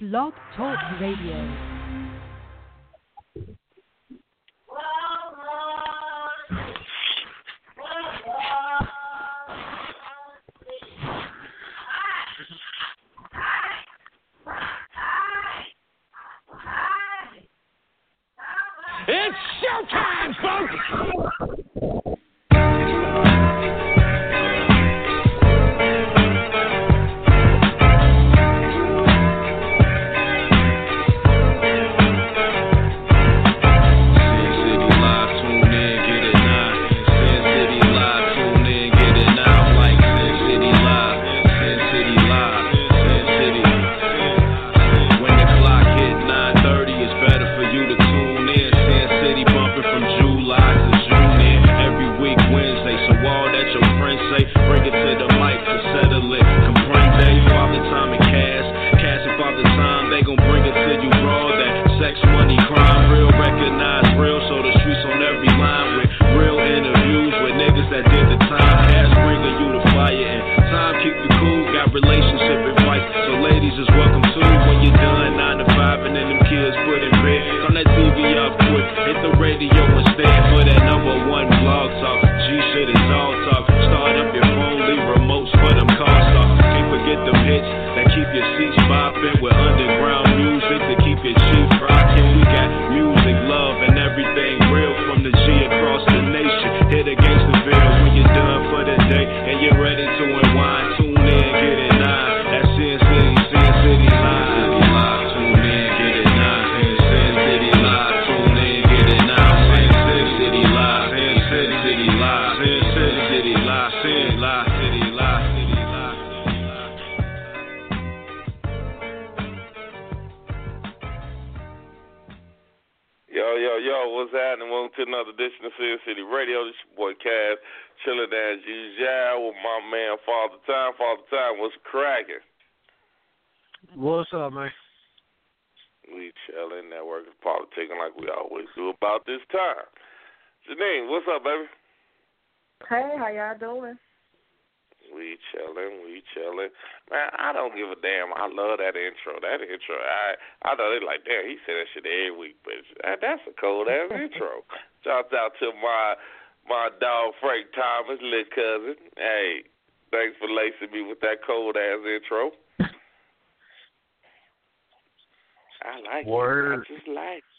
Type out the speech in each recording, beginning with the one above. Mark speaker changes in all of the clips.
Speaker 1: Blog Talk Radio.
Speaker 2: It's showtime, folks!
Speaker 3: To
Speaker 4: another Sin City Radio. This your boy Cass, chilling as usual with my man Father Time. Father Time, what's cracking?
Speaker 5: What's up, man?
Speaker 4: We chilling, networking, politicking like we always do about this time. Janine, what's up, baby?
Speaker 6: Hey, how y'all doing?
Speaker 4: We chilling, we chilling. Man, I don't give a damn. I love that intro. That intro, I I know they like, damn, he said that shit every week, but that, that's a cold ass intro. Shouts out to my my dog Frank Thomas, little cousin. Hey, thanks for lacing me with that cold ass intro. I like
Speaker 5: Word.
Speaker 4: it. I just like it.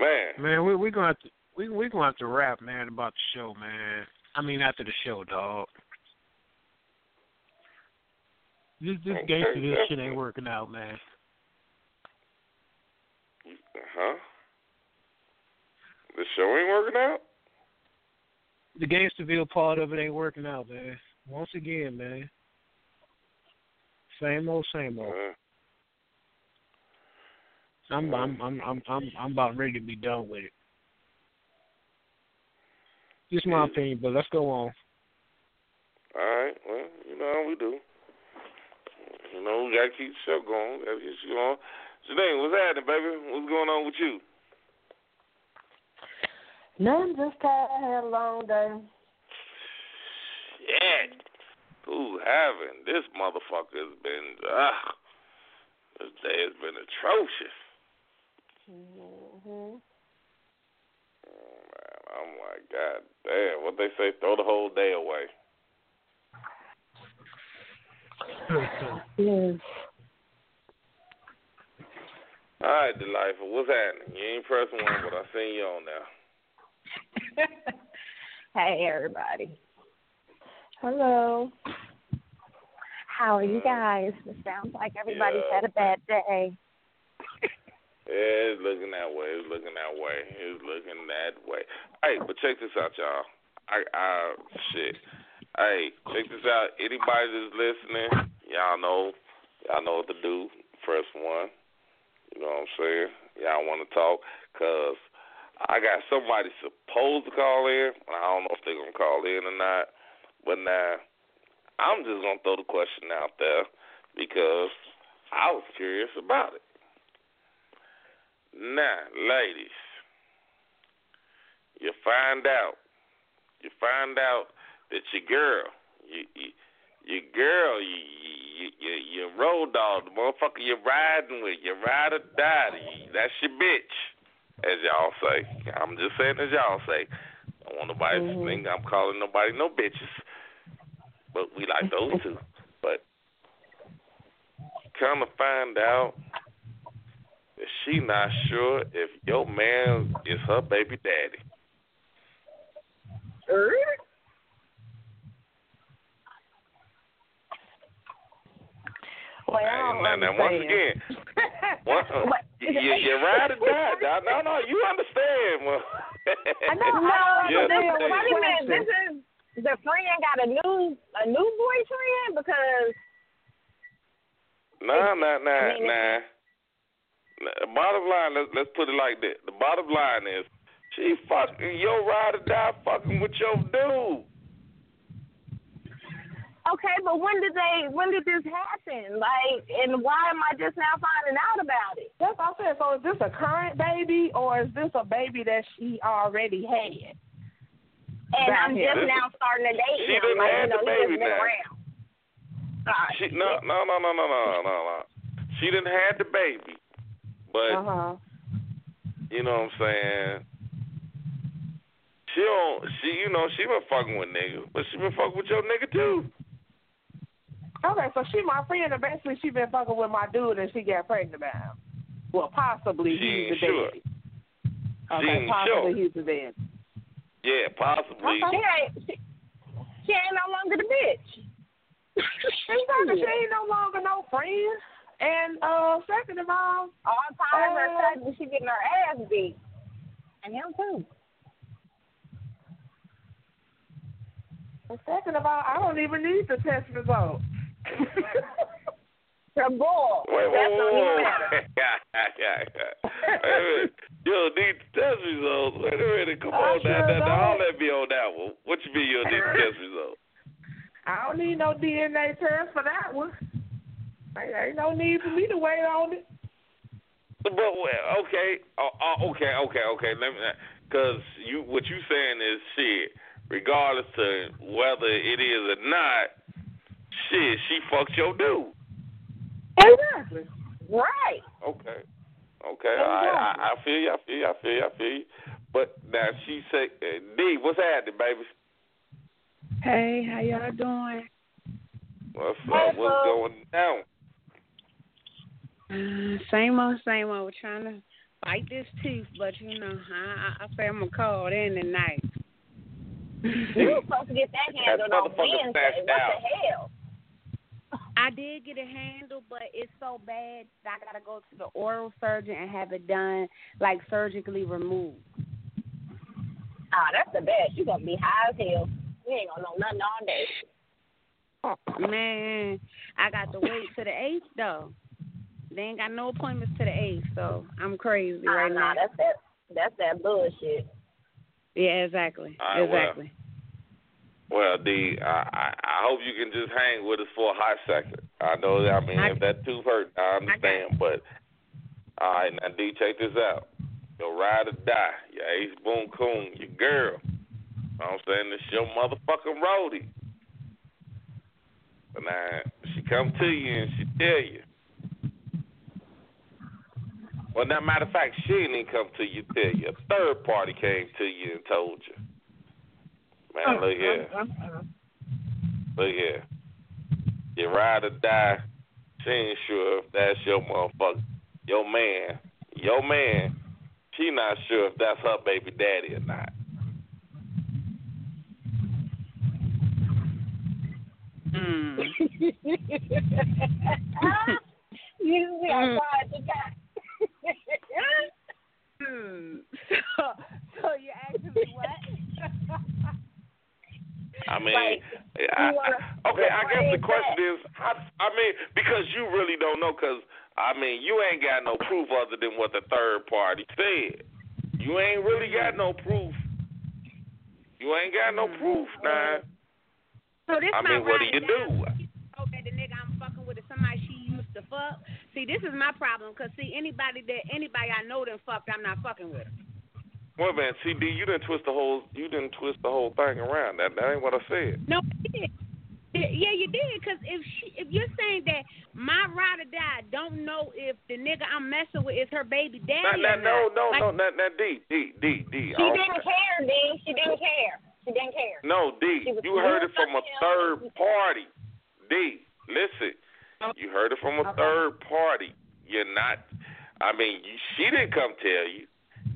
Speaker 4: Man.
Speaker 5: Man, we we gonna have to we we gonna have to rap, man, about the show, man. I mean after the show, dog. This this
Speaker 4: Okay,
Speaker 5: gangster this shit ain't working out, man.
Speaker 4: Huh? The show ain't working out?
Speaker 5: The Gangsterville part of it ain't working out, man. Once again, man. Same old, same old.
Speaker 4: Uh,
Speaker 5: I'm I'm I'm I'm I'm I'm about ready to be done with it. Just my opinion, but let's go on.
Speaker 4: all right. Well, you know how we do. You know, we gotta keep the show going. Gotta get you on. Janine, what's happening, baby? What's going on with you?
Speaker 6: Nothing, just tired. Had a long day.
Speaker 4: Shit. Who haven't? This motherfucker's been ugh. This day has been atrocious.
Speaker 6: Mm-hmm.
Speaker 4: Oh, man, I'm like, God damn, what they say, throw the whole day away. Mm-hmm.
Speaker 6: Yes.
Speaker 4: All right, Delightful, what's happening? You ain't pressing one, but I seen you on now.
Speaker 7: Hey, everybody.
Speaker 6: Hello.
Speaker 7: How are you uh, guys? It sounds like everybody's had a bad day.
Speaker 4: Yeah, it's looking that way. It's looking that way. It's looking that way. Hey, but check this out, y'all. I, I, shit. Hey, check this out. Anybody that's listening, y'all know I know what to do. Press one. You know what I'm saying? Y'all want to talk? Cause I got somebody supposed to call in. I don't know if they're gonna call in or not. But now I'm just gonna throw the question out there because I was curious about it. Now, ladies, you find out, you find out that your girl, you, you, your girl, you, you, you, your road dog, the motherfucker you're riding with, you ride or die, that's your bitch, as y'all say. I'm just saying as y'all say. I don't want nobody to mm-hmm. think I'm calling nobody no bitches, but we like those two. But come to find out that she not sure if your man is her baby daddy.
Speaker 6: Well,
Speaker 4: now, now, once again, one, you, you, you ride or die. No, no, no, you understand. Well,
Speaker 7: I know. I don't
Speaker 4: understand.
Speaker 7: understand. Wait a minute. This is the friend got a new a new boyfriend because
Speaker 4: Nah, nah, nah,
Speaker 7: I mean,
Speaker 4: nah. The bottom line, let's let's put it like this. The bottom line is, she fucking your ride or die fucking with your dude.
Speaker 7: Okay, but when did they? When did this happen? Like, and why am I just now finding out about it?
Speaker 6: That's what I said. So is this a current baby or is this a baby that she already had?
Speaker 7: And I'm
Speaker 6: here.
Speaker 7: just now starting to date
Speaker 4: She
Speaker 7: him.
Speaker 4: done
Speaker 7: Like,
Speaker 4: had
Speaker 7: you know,
Speaker 4: the
Speaker 7: he
Speaker 4: baby
Speaker 7: just been
Speaker 4: now.
Speaker 7: around. Alright.
Speaker 4: She no no no no no no no no. She didn't have the baby, but
Speaker 6: Uh huh.
Speaker 4: you know what I'm saying. She don't. She you know she been fucking with niggas, but she been fucking with your nigga too.
Speaker 6: Okay, so she my friend, and basically she been fucking with my dude, and she got pregnant by him. Well, possibly
Speaker 4: She
Speaker 6: he's
Speaker 4: ain't
Speaker 6: the
Speaker 4: sure.
Speaker 6: daddy.
Speaker 4: She
Speaker 6: Okay,
Speaker 4: ain't
Speaker 6: possibly
Speaker 4: sure.
Speaker 6: he's the daddy.
Speaker 4: Yeah, possibly.
Speaker 7: She ain't. She, she ain't no longer the bitch.
Speaker 6: Exactly. She ain't no longer no friend. And uh, second of all,
Speaker 7: All times her
Speaker 6: Uh,
Speaker 7: cousin, she getting her ass beat, and him too.
Speaker 6: and second of all, I don't even need the test result.
Speaker 7: The bull.
Speaker 4: Wait, wait,
Speaker 7: That's don't even
Speaker 4: yeah, yeah, yeah. Wait a minute. You don't need the test results. Wait a minute. Come
Speaker 6: I
Speaker 4: on,
Speaker 6: sure
Speaker 4: now, now, now,
Speaker 6: don't.
Speaker 4: I'll let me on that one. What you mean you don't need the test results?
Speaker 6: I don't need no DNA test for that one. Ain't, ain't no need for me to wait on it.
Speaker 4: But well, okay, uh, uh, okay, okay, okay. Let me, because you what you saying is shit. Regardless to whether it is or not, shit, she fucked your dude.
Speaker 6: Exactly.
Speaker 7: Right.
Speaker 4: Okay. Okay. I, I I feel you. I feel you. I feel you. I feel you. But now she say, uh, D, what's happening, baby?
Speaker 1: Hey, how y'all doing?
Speaker 4: What's
Speaker 7: Hey,
Speaker 4: up? What's
Speaker 7: Bo.
Speaker 4: going down?
Speaker 1: Uh, same old, same old. Trying to fight this tooth, but you know, I, I, I say I'm gonna call it in tonight.
Speaker 7: You were supposed to get that handled on
Speaker 4: motherfucker
Speaker 7: Wednesday.
Speaker 4: snatched
Speaker 7: What the hell?
Speaker 1: I did get it handled, but it's so bad that I gotta go to the oral surgeon and have it done, like surgically removed.
Speaker 7: Ah, that's the best. You gonna be high as hell. You ain't gonna know nothing all day.
Speaker 1: Man, I got to wait to the eighth though. They ain't got no appointments to the eighth, so I'm crazy
Speaker 7: Ah,
Speaker 1: right
Speaker 7: nah,
Speaker 1: now.
Speaker 7: that's that. That's that bullshit.
Speaker 1: Yeah, exactly,
Speaker 4: All right, well.
Speaker 1: exactly.
Speaker 4: Well, D, I, I I hope you can just hang with us for a hot second. I know that. I mean,
Speaker 1: I-
Speaker 4: if that tooth hurt, I understand. But all right, now D, check this out. Your ride or die. Your ace boom coon. Your girl. You know what I'm saying this your motherfucking roadie. But now she come to you and she tell you. Well, now matter of fact, she didn't even come to you tell you. A third party came to you and told you. Man, look here. Look here. You ride or die. She ain't sure if that's your motherfucker, your man, your man. She not sure if that's her baby daddy or not.
Speaker 1: Mm.
Speaker 7: you see how
Speaker 1: Mm.
Speaker 7: quiet you got.
Speaker 1: Hmm. So, so you're asking me what?
Speaker 4: I mean,
Speaker 7: Like,
Speaker 4: I,
Speaker 7: wanna-
Speaker 4: I, okay. I guess the question is, I, I mean, because you really don't know, because I mean, you ain't got no proof other than what the third party said. You ain't really got no proof. You ain't got no proof, mm-hmm. nah.
Speaker 8: So this
Speaker 4: I mean, what do you do?
Speaker 8: That the nigga I'm fucking with is somebody she used to fuck. See, this is my problem. Cause see, anybody that anybody I know done fucked, I'm not fucking with.
Speaker 4: Well, man, CD, you didn't twist the whole, you didn't twist the whole thing around. That that ain't what I said.
Speaker 8: No. Yeah, you did. Cause if she, if you're saying that my ride or die don't know if the nigga I'm messing with is her baby daddy
Speaker 4: nah,
Speaker 8: not.
Speaker 4: no, no,
Speaker 8: like,
Speaker 4: no, not not D, D, D, D.
Speaker 7: She didn't care, D. She didn't care. She didn't care.
Speaker 4: No, D, you heard it from a third party. D, listen, oh. you heard it from a third party. You're not. I mean, she didn't come tell you.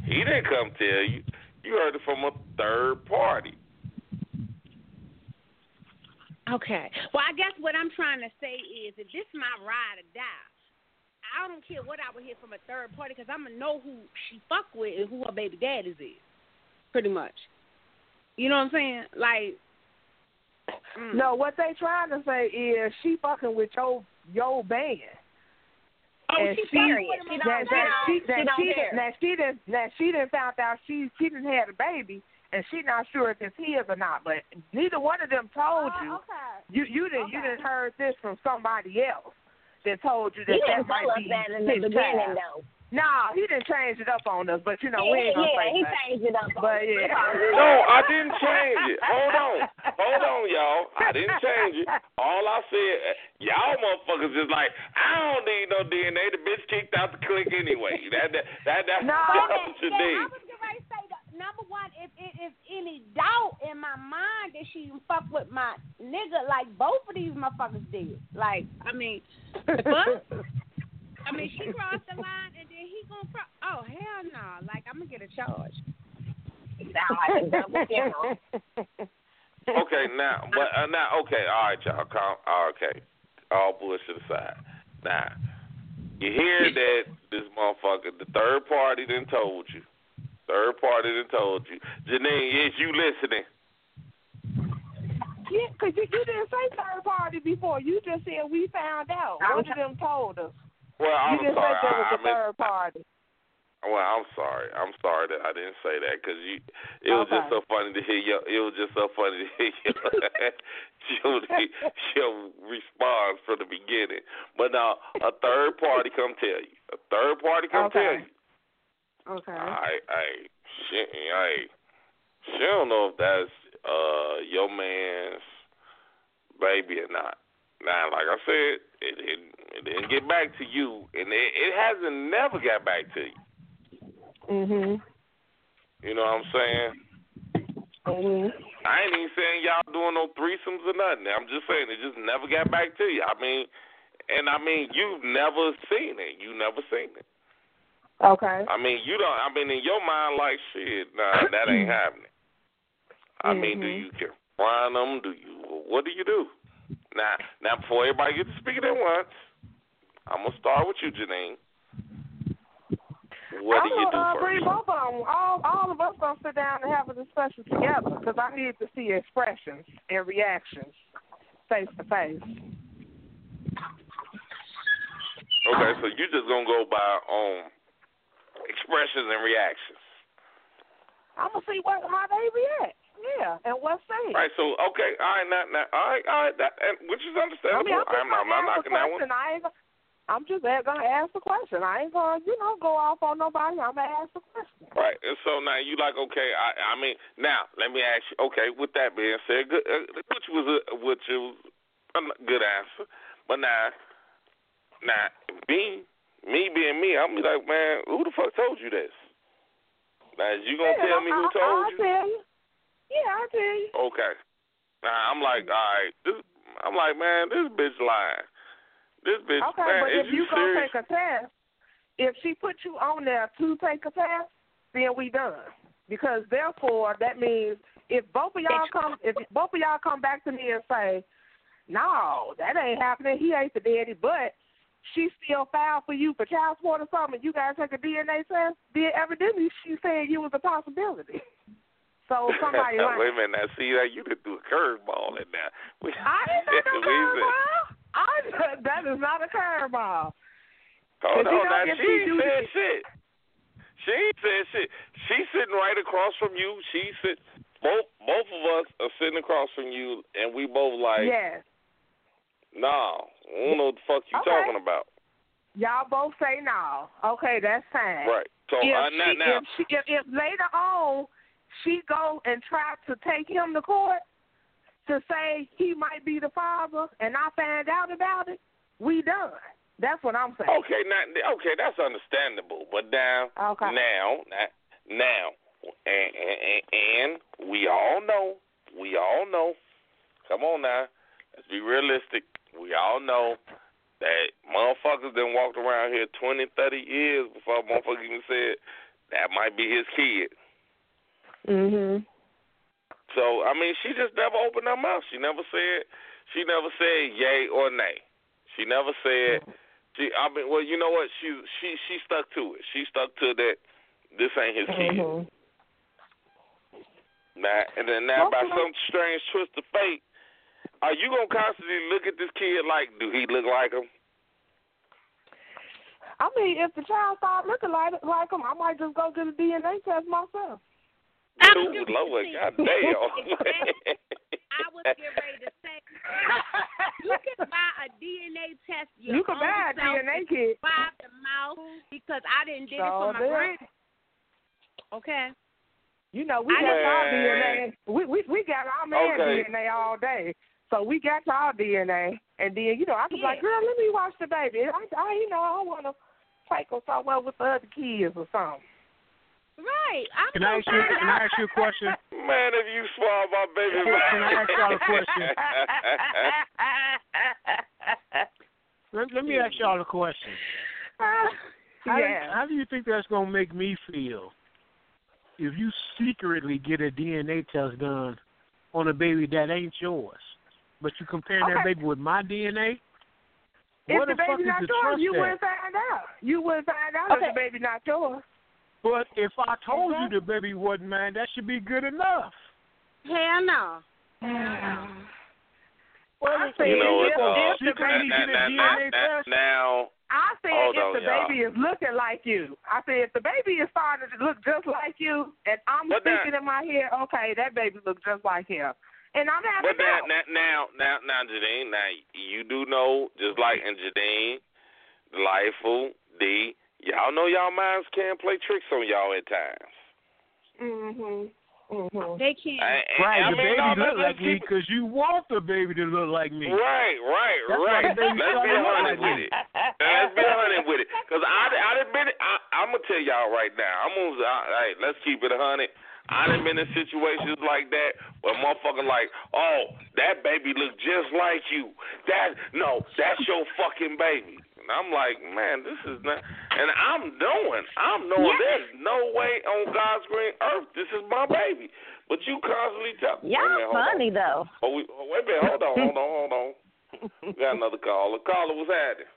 Speaker 4: He didn't come tell you. You heard it from a third party.
Speaker 8: Okay. Well, I guess what I'm trying to say is, if this is my ride or die, I don't care what I would hear from a third party because I'm gonna know who she fuck with and who her baby daddies is, pretty much. You know what I'm saying? Like, mm.
Speaker 6: No, what they trying to say is she fucking with your your band.
Speaker 8: Oh,
Speaker 6: and
Speaker 8: she's
Speaker 6: she,
Speaker 8: serious. She
Speaker 6: that, that, she,
Speaker 8: She
Speaker 6: that
Speaker 8: don't
Speaker 6: she, that she didn't that she found out she she didn't had a baby and she not sure if it's his or not. But neither one of them told
Speaker 8: Oh,
Speaker 6: you. You you didn't you didn't heard this from somebody else that told you that
Speaker 7: He
Speaker 6: that might be
Speaker 7: that in the beginning,
Speaker 6: child.
Speaker 7: though.
Speaker 6: No, he didn't change it up on us, but you know we
Speaker 7: Yeah,
Speaker 6: ain't gonna
Speaker 7: yeah,
Speaker 6: say
Speaker 7: he
Speaker 6: that.
Speaker 7: changed it up.
Speaker 6: But
Speaker 7: us.
Speaker 6: yeah.
Speaker 4: No, I didn't change it. Hold on. Hold on, y'all. I didn't change it. All I said, y'all motherfuckers is like, I don't need no DNA. The bitch kicked out the click anyway. That that that that's
Speaker 8: No,
Speaker 4: what you
Speaker 8: yeah,
Speaker 4: need.
Speaker 8: I was getting ready to say that. Number one, if it is any doubt in my mind that she fuck with my nigga, like both of these motherfuckers did. Like, I mean, the fuck? I mean, she crossed the line and then he gonna cross. Oh hell no! Like I'm gonna get a charge.
Speaker 7: Sound like a double funeral.
Speaker 4: Okay, now, but uh, now, okay, all right, y'all, calm. all okay, all bullshit aside. Now, you hear that this motherfucker, the third party, done told you. Third party done told you. Janine, is you listening?
Speaker 6: Yeah, because you, you didn't say third party before. You just said we found out. One of them told us.
Speaker 4: Well, I'm
Speaker 6: you didn't
Speaker 4: sorry.
Speaker 6: say there was
Speaker 4: I,
Speaker 6: a
Speaker 4: I
Speaker 6: third party.
Speaker 4: Well, I'm sorry. I'm sorry that I didn't say that because you. It was just so funny to hear your. It was just so funny to hear your your, your response from the beginning. But now a third party come tell you. A third party come
Speaker 6: Okay.
Speaker 4: tell you.
Speaker 6: Okay.
Speaker 4: I I she I she don't know if that's uh your man's baby or not. Now, like I said, it it, it didn't get back to you, and it, it hasn't never got back to you.
Speaker 6: Mhm.
Speaker 4: You know what I'm saying?
Speaker 6: Mhm.
Speaker 4: I ain't even saying y'all doing no threesomes or nothing. I'm just saying it just never got back to you. I mean, and I mean you've never seen it. You never seen it.
Speaker 6: Okay.
Speaker 4: I mean you don't. I mean in your mind like shit. Nah, that ain't happening. I mean, do
Speaker 6: Mhm.
Speaker 4: you confront them? Do you? What do you do? Now, now before everybody gets to speaking at once, I'm gonna start with you, Janine. What
Speaker 6: I'm
Speaker 4: do you do
Speaker 6: gonna uh,
Speaker 4: first?
Speaker 6: bring both of them. All, all of us gonna sit down and have a discussion together because I need to see expressions and reactions face to face.
Speaker 4: Okay, so you just gonna go by um expressions and reactions.
Speaker 6: I'm gonna see what how they react. Yeah, and what's said.
Speaker 4: Right. So okay. All right. Now, now, all right. All right. That, and, which is
Speaker 6: I
Speaker 4: understandable.
Speaker 6: mean, I'm
Speaker 4: I'm, I'm not knocking that one.
Speaker 6: I ain't I'm just gonna ask a question. I ain't gonna, you know, go off on nobody. I'm gonna ask a question.
Speaker 4: Right. And so now you like okay. I I mean now let me ask you. Okay. With that being said, good, uh, which was a which was a good answer. But now, now me me being me, I'm be like, man, who the fuck told you this? Now is you gonna
Speaker 6: yeah,
Speaker 4: tell me who
Speaker 6: I,
Speaker 4: told
Speaker 6: I'll
Speaker 4: you?
Speaker 6: tell you. Yeah, I'll tell you.
Speaker 4: Okay. Now I'm like, all right. This, I'm like, man, this bitch lying. This bitch,
Speaker 6: Okay,
Speaker 4: man,
Speaker 6: but
Speaker 4: is
Speaker 6: if you go
Speaker 4: serious?
Speaker 6: take a test, if she put you on there to take a test, then we done. Because therefore, that means if both of y'all come, if both of y'all come back to me and say, "No, that ain't happening. He ain't the daddy," but she still filed for you for child support or something, you guys take a DNA test, then evidently she's saying you was a possibility. So somebody
Speaker 4: Wait a minute, now see that you could do a curveball in there. We,
Speaker 6: I didn't know is not a curveball.
Speaker 4: Hold
Speaker 6: If
Speaker 4: on, now she
Speaker 6: do
Speaker 4: said shit. She ain't said shit. She's sitting right across from you. She sit both both of us are sitting across from you, and we both like,
Speaker 6: yes.
Speaker 4: nah, I don't know what the fuck you
Speaker 6: Okay.
Speaker 4: talking about.
Speaker 6: Y'all both say no. Okay, that's fine.
Speaker 4: Right. So
Speaker 6: if,
Speaker 4: uh, now,
Speaker 6: she,
Speaker 4: now,
Speaker 6: if, she, if if later on she go and try to take him to court to say he might be the father, and I find out about it, we done. That's what I'm saying.
Speaker 4: okay, now, okay, that's understandable. But now,
Speaker 6: Okay.
Speaker 4: now, now, and, and, and we all know, we all know. Come on now, let's be realistic. We all know that motherfuckers done walked around here twenty, thirty years before a motherfucker even said that might be his kid.
Speaker 6: Mhm.
Speaker 4: So I mean, she just never opened her mouth. She never said. She never said yay or nay. She never said. She. I mean, well, you know what? She she she stuck to it. She stuck to that. This ain't his kid.
Speaker 6: Mhm.
Speaker 4: Now and then now by some strange twist of fate, are you gonna constantly look at this kid like, do he look like him?
Speaker 6: I mean, if the child start looking like like him, I might just go get a DNA test myself.
Speaker 4: Ooh, Lord, goddamn.
Speaker 1: I was getting ready to say, you can buy a DNA test. Your
Speaker 6: You can buy a DNA
Speaker 1: and
Speaker 6: kit.
Speaker 1: Swab the mouth because I didn't did it for my
Speaker 6: did.
Speaker 1: granny. Okay.
Speaker 6: You know, we
Speaker 1: I
Speaker 6: got our DNA. We we we got our man
Speaker 4: Okay.
Speaker 6: DNA all day. So we got our DNA, and then you know I was like, girl, let me watch the baby. I, I you know I want to take her somewhere with the other kids or something.
Speaker 1: Right. I'm
Speaker 5: Can I ask you? Can I ask you a question?
Speaker 4: Man, if you swab my baby,
Speaker 5: Can I ask y'all a question? Let, let me ask y'all a question. Uh, how,
Speaker 6: yeah.
Speaker 5: how do you think that's gonna make me feel if you secretly get a DNA test done on a baby that ain't yours, but you comparing that baby with my DNA?
Speaker 6: If
Speaker 5: What
Speaker 6: the
Speaker 5: the
Speaker 6: baby not yours, you wouldn't find out. You wouldn't find out
Speaker 7: Okay.
Speaker 6: if the baby not yours.
Speaker 5: But if I told you the baby wasn't mine, that should be good enough.
Speaker 1: Hell no.
Speaker 6: Well, I said
Speaker 4: You know what?
Speaker 6: if,
Speaker 4: Uh,
Speaker 6: if the baby
Speaker 4: now,
Speaker 5: get a DNA
Speaker 4: now,
Speaker 5: test?
Speaker 4: now,
Speaker 6: I said
Speaker 4: Hold
Speaker 6: if
Speaker 4: on,
Speaker 6: the
Speaker 4: y'all.
Speaker 6: baby is looking like you. I said if the baby is starting to look just like you, and I'm
Speaker 4: But that-
Speaker 6: thinking in my head, okay, that baby looks just like him, and I'm having
Speaker 4: But now, now, now, now, now, Janine, now you do know, just like in Janine, Delightful, D, y'all know y'all minds can play tricks on y'all at times.
Speaker 6: Mhm. Mhm.
Speaker 1: They can't.
Speaker 4: I, I-
Speaker 5: Right,
Speaker 4: I
Speaker 5: the
Speaker 4: mean,
Speaker 5: baby
Speaker 4: no,
Speaker 5: look like me because you want the baby to look like me.
Speaker 4: Right, right,
Speaker 5: That's
Speaker 4: right. Let's be
Speaker 5: looking
Speaker 4: honest with it. Let's be honest with it, cause I, I done been. I, I'm gonna tell y'all right now. I'm gonna. I, hey, let's keep it a hundred. I done been in situations like that where motherfucker like, oh, that baby look just like you. That no, that's your fucking baby. And I'm like, man, this is not. And I'm knowing, I'm knowing there's no way on God's green earth this is my baby. But you constantly tell.
Speaker 7: Y'all
Speaker 4: hold on.
Speaker 7: funny though.
Speaker 4: Oh, we, oh, wait a minute. Hold on, hold on, hold on. We got another caller. Caller, what's happening?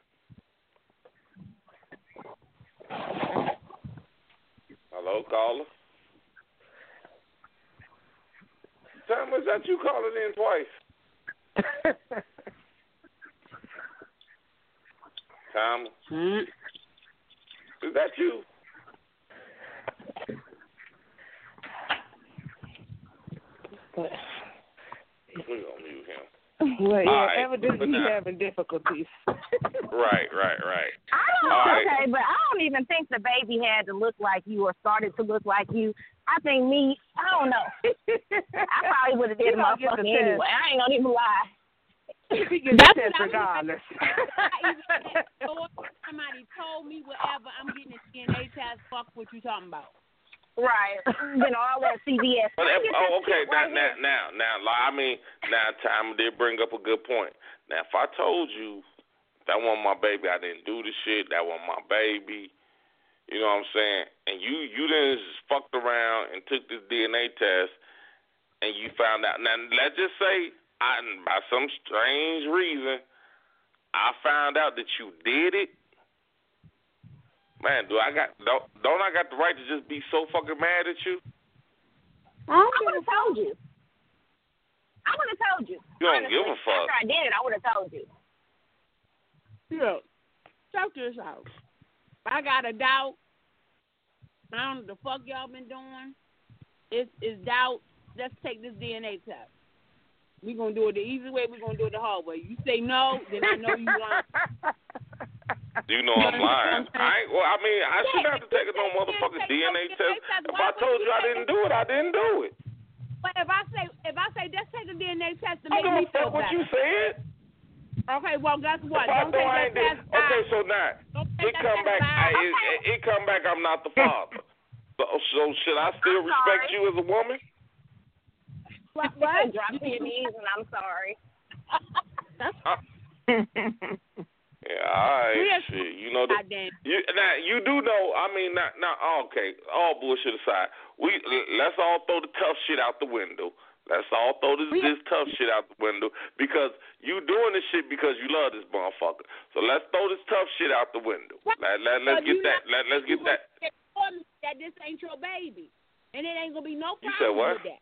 Speaker 4: Hello, caller. Thomas, that you calling in twice? Thomas, is that you? We gonna mute him.
Speaker 6: Well, yeah,
Speaker 4: All right,
Speaker 6: evidently he's having difficulties.
Speaker 4: Right, right, right.
Speaker 7: I don't
Speaker 4: All right.
Speaker 7: okay, but I don't even think the baby had to look like you or started to look like you. I think me, I don't know. I probably would have did
Speaker 6: You
Speaker 7: a
Speaker 6: don't get the
Speaker 7: motherfucker anyway. I ain't gonna even lie.
Speaker 6: he gets
Speaker 1: That's
Speaker 6: the test
Speaker 1: what I'm
Speaker 6: regardless.
Speaker 1: Or somebody told me whatever, I'm getting a DNA test. Fuck what you talking about.
Speaker 7: Right. you know, all that CVS.
Speaker 4: But if,
Speaker 7: Get this
Speaker 4: oh, okay.
Speaker 7: shit
Speaker 4: Now,
Speaker 7: right
Speaker 4: now,
Speaker 7: here.
Speaker 4: now, now, like, I mean, now, Tom did bring up a good point. Now, if I told you that wasn't my baby, I didn't do the shit. That wasn't my baby. You know what I'm saying? And you, you didn't just fucked around and took this DNA test, and you found out. Now, let's just say, I, by some strange reason, I found out that you did it. Man, do I got don't don't I got the right to just be so fucking mad at you?
Speaker 7: I would have told you. I would have told you.
Speaker 4: You don't
Speaker 7: Honestly,
Speaker 4: give a fuck.
Speaker 7: After I did it, I would have told you.
Speaker 1: Yeah. Check this out. I got a doubt. I don't know what the fuck y'all been doing. It's it's doubt. Let's take this DNA test. we gonna do it the easy way, we gonna do it the hard way. You say no, then I know you lying.
Speaker 4: You know I'm lying. I ain't, well, I mean, I shouldn't have to take it no motherfucking DNA test. If I told you I didn't do it, I didn't do it.
Speaker 1: But if I say if I say just take a DNA test to
Speaker 4: I
Speaker 1: make me feel
Speaker 4: fuck what
Speaker 1: better.
Speaker 4: you said.
Speaker 1: Okay, well guess what?
Speaker 4: I
Speaker 1: Don't take that
Speaker 4: ain't did. Okay, so now it come back. I, it, it, it come back. I'm not the father. So, so should I still
Speaker 7: I'm
Speaker 4: respect
Speaker 7: sorry.
Speaker 4: you as a woman?
Speaker 1: What? What?
Speaker 7: drop to your knees, and I'm sorry.
Speaker 4: Yeah, all right.
Speaker 1: Yes.
Speaker 4: Shit, you know the, You now you do know. I mean, not not okay. All bullshit aside, we let's all throw the tough shit out the window. Let's all throw this this tough shit out the window because you doing this shit because you love this motherfucker. So let's throw this tough shit out the window. Let, let let's get that. Let let's get
Speaker 1: you
Speaker 4: that.
Speaker 1: gonna inform me that this ain't your baby, and it ain't gonna be no
Speaker 4: You
Speaker 1: problem
Speaker 4: said what?
Speaker 1: with that.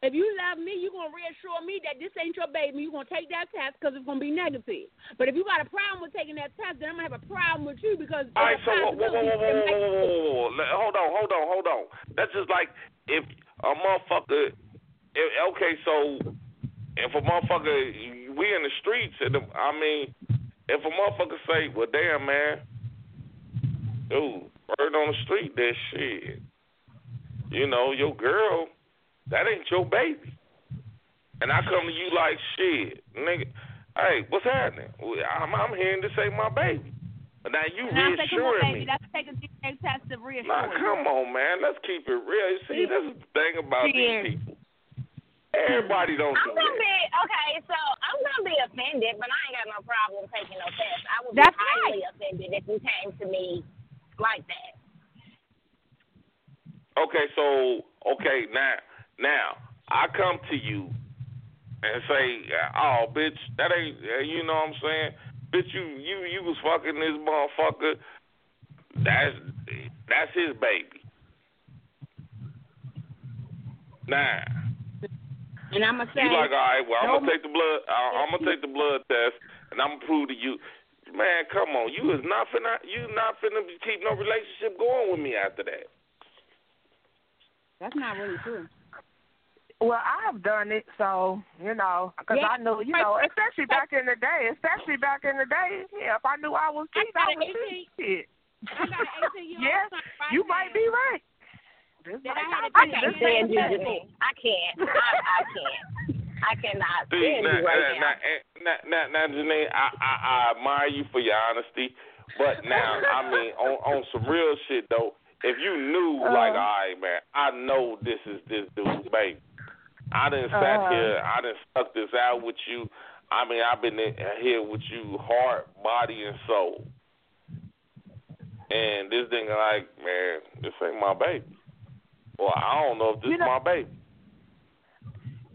Speaker 1: If you love me, you're gonna reassure me that this ain't your baby. You're gonna take that test because it's gonna be negative. But if you got a problem with taking that test, then I'm gonna have a problem with you because
Speaker 4: All right, so whoa, whoa, whoa, whoa, whoa, whoa, whoa, whoa, whoa. Hold on, hold on, hold on. That's just like if a motherfucker. Okay, so if a motherfucker, we in the streets, and the, I mean, if a motherfucker say, "Well, damn, man, dude, bird on the street, that shit," you know, your girl, that ain't your baby. And I come to you like, shit, nigga, hey, what's happening? I'm, I'm hearing this ain't my baby. But now you
Speaker 1: And I on,
Speaker 4: reassuring me.
Speaker 1: let's take a DNA test to reassure
Speaker 4: Nah, come on, man. Let's keep it real. You See, is the thing about
Speaker 1: Yeah.
Speaker 4: these people. Everybody don't
Speaker 7: I'm
Speaker 4: do
Speaker 7: gonna
Speaker 4: that.
Speaker 7: be okay. So I'm gonna be offended, but I ain't got no problem taking no test. I would
Speaker 1: That's
Speaker 7: be highly offended if you came to me like that.
Speaker 4: Okay, so okay now, now I come to you and say, "Oh, bitch, that ain't uh, you know what I'm saying? Bitch, you you you was fucking this motherfucker. That's that's his baby." Nah,
Speaker 1: And I'm gonna say,
Speaker 4: you like, all right, well, I'm
Speaker 1: no
Speaker 4: gonna take the blood. I'm gonna take the blood test, and I'm gonna prove to you, man. Come on, you is not finna, you not finna keep no relationship going with me after that.
Speaker 1: that's not really true.
Speaker 6: Well, I've done it, so you know, because
Speaker 1: Yeah.
Speaker 6: I know, you know, especially back in the day, especially back in the day. Yeah, if I knew I was
Speaker 1: I
Speaker 6: cheating,
Speaker 1: got
Speaker 6: I was cheating.
Speaker 1: I got an 18 year old
Speaker 6: Yes, you
Speaker 1: now
Speaker 6: might be right. This
Speaker 1: that I had to
Speaker 7: I can't stand you,
Speaker 1: test.
Speaker 7: Janine. I can't. I, I can't. I cannot
Speaker 4: See,
Speaker 7: stand
Speaker 4: now,
Speaker 7: you right
Speaker 4: now,
Speaker 7: now.
Speaker 4: now, now, now, Janine, I, I, I admire you for your honesty, but now, I mean, on, on some real shit though, if you knew, like,
Speaker 6: Uh.
Speaker 4: all right, man, I know this is this dude's baby. I didn't sat
Speaker 6: Uh-huh.
Speaker 4: here, I didn't stuck this out with you. I mean, I've been in, here with you, heart, body, and soul. And this thing, like, man, this ain't my baby. Well, I don't know if this
Speaker 6: You
Speaker 4: is my baby.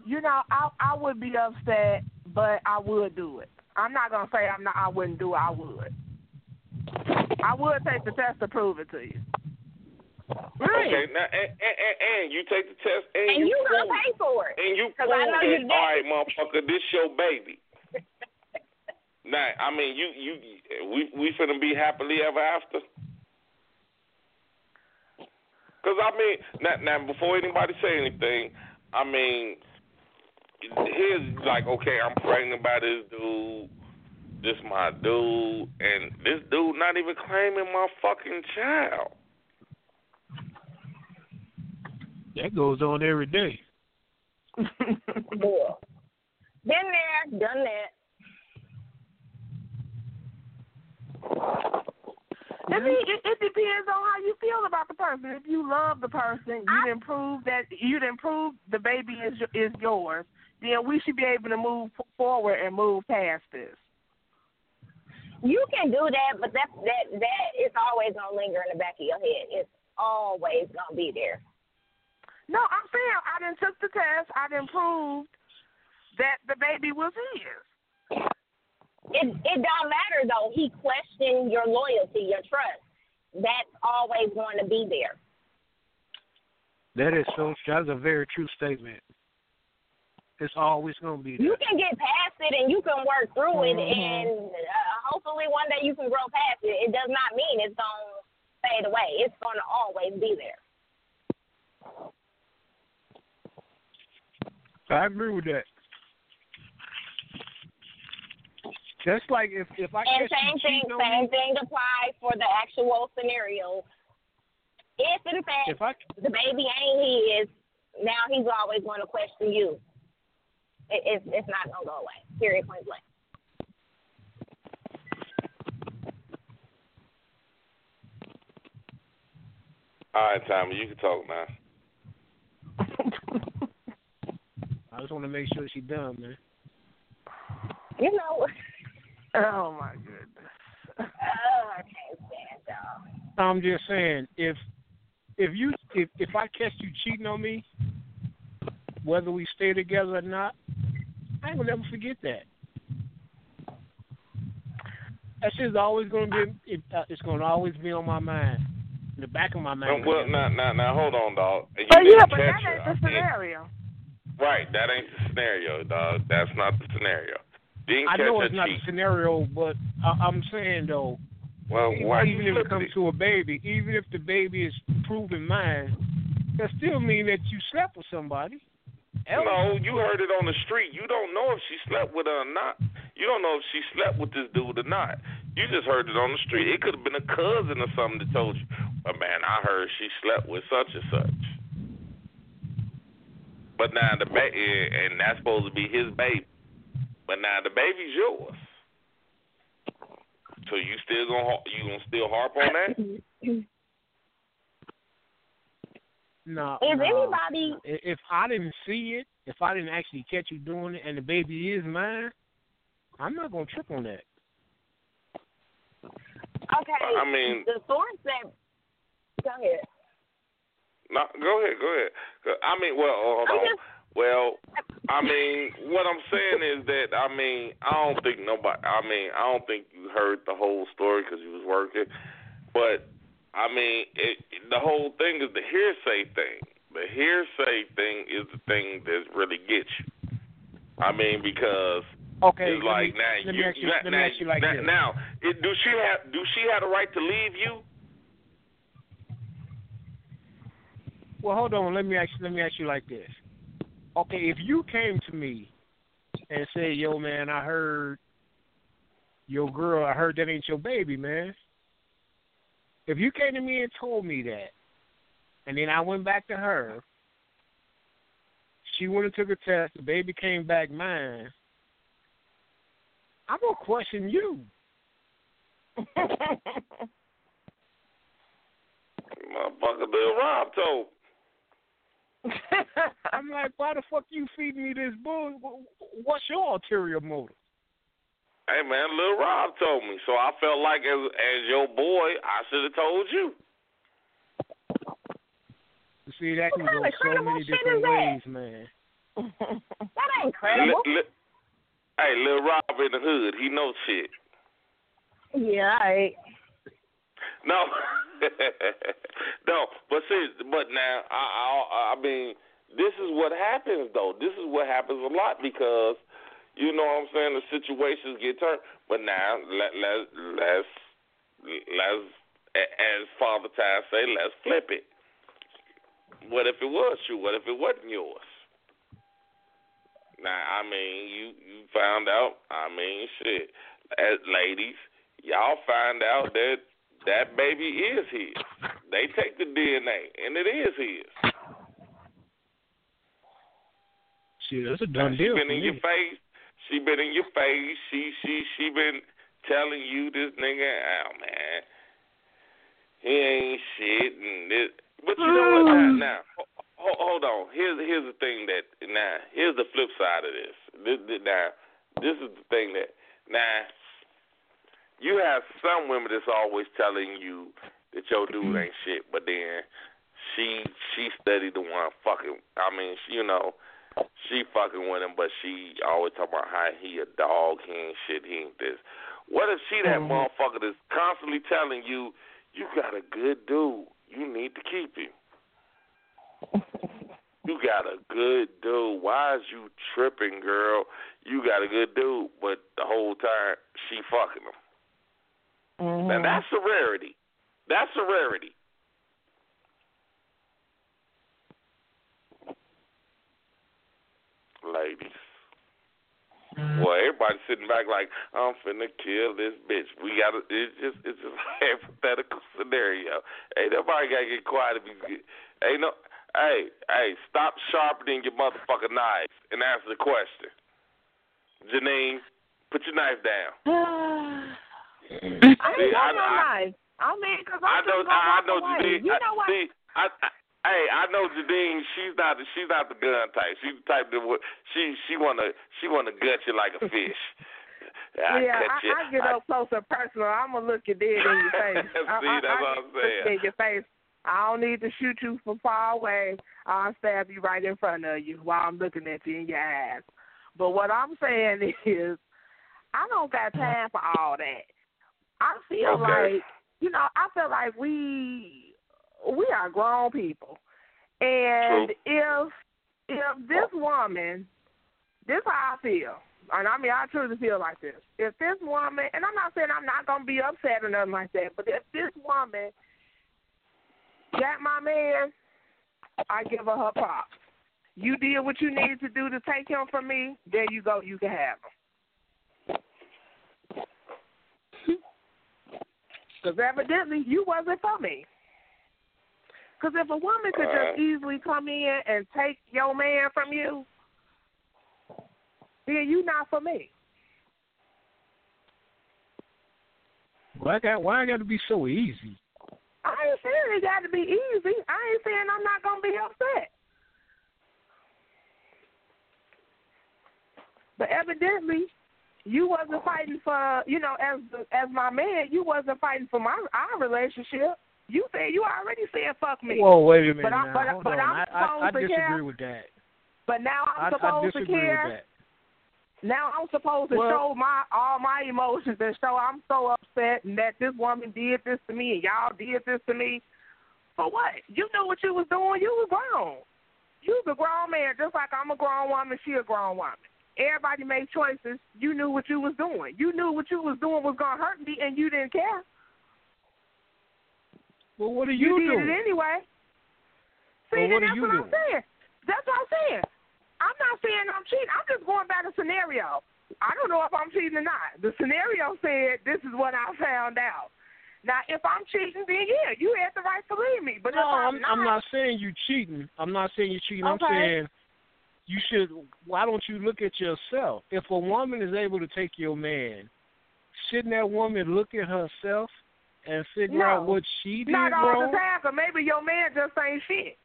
Speaker 6: You know, I I would be upset, but I would do it. I'm not gonna say I'm not. I wouldn't do it. I would. I would take the test to prove it to you.
Speaker 4: Okay, now and, and, and, and you take the test and,
Speaker 7: And you gonna pay for it.
Speaker 4: and you
Speaker 7: 'Cause
Speaker 4: prove
Speaker 7: I know
Speaker 4: that
Speaker 7: you did.
Speaker 4: all right, motherfucker, this your baby. now, I mean, you you we we finna be happily ever after. Cause I mean, now, now before anybody say anything, I mean, here's like, okay, I'm pregnant by this dude. This my dude, and this dude not even claiming my fucking child.
Speaker 5: That goes on every day.
Speaker 7: Bull. Been there, done that.
Speaker 6: I mean, it, it depends on how you feel about the person. If you love the person, you didn't prove that you didn't prove the baby is is yours. Then we should be able to move forward and move past this.
Speaker 7: You can do that, but that that that is always gonna linger in the back of your head. It's always gonna be there.
Speaker 6: No, I'm saying I didn't took the test. I didn't prove that the baby was his.
Speaker 7: It it don't matter though. He questioned your loyalty, your trust. That's always going to be there.
Speaker 5: That is so. That's a very true statement. It's always going to be.
Speaker 7: There.
Speaker 5: You
Speaker 7: can get past it and you can work through it,
Speaker 5: Mhm.
Speaker 7: and uh, hopefully one day you can grow past it. It does not mean it's gonna fade away. It's gonna always be there.
Speaker 5: I agree with that. Just like if if I
Speaker 7: And
Speaker 5: catch you
Speaker 7: same thing,
Speaker 5: cheating
Speaker 7: same
Speaker 5: me,
Speaker 7: thing applies for the actual scenario. If in fact
Speaker 5: if I
Speaker 7: the baby ain't his, now he's always going to question you. It, it's it's not gonna go away. Period. Point blank.
Speaker 4: All right, Tommy, you can talk now.
Speaker 5: I just want to make sure she done, man.
Speaker 7: You know.
Speaker 6: Oh my goodness.
Speaker 7: Oh, I can't stand y'all.
Speaker 5: I'm just saying, if if you if if I catch you cheating on me, whether we stay together or not, I ain't gonna never forget that. That shit's always gonna be. It, uh, it's gonna always be on my mind, in the back of my mind.
Speaker 4: well, now, now, now, hold on, dog. You
Speaker 6: But yeah, but
Speaker 4: catch
Speaker 6: that
Speaker 4: her.
Speaker 6: ain't the scenario.
Speaker 4: Right, that ain't the scenario, dog. That's not the scenario. Didn't
Speaker 5: I know it's not
Speaker 4: cheat.
Speaker 5: a scenario, but I, I'm saying though,
Speaker 4: Well,
Speaker 5: even,
Speaker 4: why
Speaker 5: even if it comes to a baby, even if the baby is proven mine, that still mean that you slept with somebody. else.
Speaker 4: No, you heard it on the street. You don't know if she slept with her or not. You don't know if she slept with this dude or not. You just heard it on the street. It could have been a cousin or something that told you, but man, I heard she slept with such and such. But now the ba- and that's supposed to be his baby. But now the baby's yours. So you still gonna you gonna still harp on that?
Speaker 5: No.
Speaker 7: If
Speaker 5: no.
Speaker 7: anybody-
Speaker 5: If I didn't see it, if I didn't actually catch you doing it, and the baby is mine, I'm not gonna trip on that.
Speaker 7: Okay.
Speaker 4: I mean-
Speaker 7: the source that. Go ahead.
Speaker 4: No, go ahead, go ahead. I mean, well, uh, hold
Speaker 7: I'm
Speaker 4: on.
Speaker 7: just-
Speaker 4: Well, I mean, what I'm saying is that I mean, I don't think nobody. I mean, I don't think you heard the whole story because you was working. But I mean, it, the whole thing is the hearsay thing. The hearsay thing is the thing that really gets you. I mean, because
Speaker 5: Okay.
Speaker 4: it's like
Speaker 5: me,
Speaker 4: now you,
Speaker 5: you,
Speaker 4: now,
Speaker 5: me ask you like
Speaker 4: now, now it, do she have do she have the right to leave you?
Speaker 5: Well, hold on. Let me ask. Let me ask you like this. Okay, if you came to me and said, "Yo, man, I heard your girl. I heard that ain't your baby, man." If you came to me and told me that, and then I went back to her, she went and took a test. The baby came back mine. I'm gonna question you.
Speaker 4: My Motherfucker, Lil Rob told.
Speaker 5: I'm like, why the fuck you feeding me this bull? What's your ulterior motive?
Speaker 4: Hey man, Lil Rob told me, so I felt like as as your boy, I should have told you.
Speaker 5: You see, that can go so many different
Speaker 7: is that?
Speaker 5: ways, man.
Speaker 7: that ain't credible.
Speaker 4: Li- li- hey, Lil Rob in the hood, he knows shit.
Speaker 7: Yeah, I.
Speaker 4: No, no, but see, but now I, I, I mean, this is what happens though. This is what happens a lot because, you know what I'm saying, the situations get turned. But now let let let's let's as Father Time say, let's flip it. What if it was true? What if it wasn't yours? Now, I mean, you you found out. I mean, shit, as ladies, y'all find out that that baby is his. They take the DNA, and it is his.
Speaker 5: Shit, that's a
Speaker 4: Now,
Speaker 5: done
Speaker 4: she
Speaker 5: deal
Speaker 4: been in
Speaker 5: me.
Speaker 4: your face. She been in your face. She she she been telling you this nigga, oh man, he ain't shit, and this. But you know what? Now, mm. now ho- hold on. Here's here's the thing that now here's the flip side of this. This, this now this is the thing that now you have some women that's always telling you that your dude ain't shit, but then she she steady the one fucking. I mean, she, you know, she fucking with him, but she always talking about how he a dog, he ain't shit, he ain't this. What if she that
Speaker 5: Mhm.
Speaker 4: motherfucker that's constantly telling you you got a good dude, you need to keep him? You got a good dude. Why is you tripping, girl? You got a good dude, but the whole time she fucking him.
Speaker 6: Mm-hmm.
Speaker 4: Now that's a rarity. That's a rarity. Ladies. Well, everybody's sitting back like, I'm finna kill this bitch. We gotta. It's just, it's just a hypothetical scenario. Hey, nobody gotta get quiet if you. Ain't no. Hey, hey, stop sharpening your motherfucking knife and answer the question. Janine, put your knife down.
Speaker 6: Mm.
Speaker 4: I
Speaker 6: ain't
Speaker 4: I-
Speaker 6: got no
Speaker 4: I-
Speaker 6: knife. I mean,
Speaker 4: I
Speaker 6: I'm
Speaker 4: know,
Speaker 6: just
Speaker 4: I, I know,
Speaker 6: away.
Speaker 4: Janine.
Speaker 6: You know what?
Speaker 4: See, I, I, hey, I know Janine. She's not, the, she's not the gun type. She's the type that would, she, she wanna, she wanna gut you like a fish. I
Speaker 6: yeah, I,
Speaker 4: you.
Speaker 6: I get up close and personal. I'm gonna look you dead in your face.
Speaker 4: See,
Speaker 6: I, I,
Speaker 4: that's
Speaker 6: I
Speaker 4: what I'm saying.
Speaker 6: In your face. I don't need to shoot you from far away. I'll stab you right in front of you while I'm looking at you in your eyes. But what I'm saying is, I don't got time for all that. I feel
Speaker 4: Okay.
Speaker 6: like, you know, I feel like we we are grown people, and if if this woman, this how I feel, and I mean I truly feel like this. If this woman, and I'm not saying I'm not gonna be upset or nothing like that, but if this woman got my man, I give her her props. You did what you needed to do to take him from me. There you go. You can have him. Because evidently you wasn't for me. Because if a woman could just easily come in and take your man from you, then you not for me.
Speaker 5: Why got why I got to be so easy?
Speaker 6: I ain't saying it got to be easy. I ain't saying I'm not gonna be upset. But evidently, you wasn't fighting for you know as as my man. You wasn't fighting for my our relationship. You said you already said fuck me.
Speaker 5: Whoa, wait a minute
Speaker 6: But I-
Speaker 5: now.
Speaker 6: but I-
Speaker 5: Hold
Speaker 6: but
Speaker 5: on.
Speaker 6: I'm
Speaker 5: I, I, I
Speaker 6: supposed to
Speaker 5: disagree
Speaker 6: care.
Speaker 5: with that.
Speaker 6: But now I'm
Speaker 5: I,
Speaker 6: supposed
Speaker 5: I
Speaker 6: to care. Now I'm supposed to
Speaker 5: Well-
Speaker 6: show my all my emotions and show I'm so upset and that this woman did this to me and y'all did this to me. For what? You knew what you was doing. You was grown. You was a grown man, just like I'm a grown woman. She a grown woman. Everybody made choices. You knew what you was doing. You knew what you was doing was gonna hurt me, and you didn't care.
Speaker 5: Well, what are
Speaker 6: You,
Speaker 5: you,
Speaker 6: did it anyway. See,
Speaker 5: Well, what
Speaker 6: then that's
Speaker 5: you
Speaker 6: what I'm
Speaker 5: doing?
Speaker 6: saying. That's what I'm saying. I'm not saying I'm cheating. I'm just going by the scenario. I don't know if I'm cheating or not. The scenario said this is what I found out. Now, if I'm cheating, then yeah, you had the right to leave me. But
Speaker 5: no,
Speaker 6: if I'm,
Speaker 5: I'm, I'm not saying you cheating. I'm not saying you're cheating. I'm saying you should. Why don't you look at yourself? If a woman is able to take your man, shouldn't that woman look at herself and figure
Speaker 6: No.
Speaker 5: out what she did
Speaker 6: not all
Speaker 5: wrong?
Speaker 6: the time, 'cause maybe your man just ain't shit.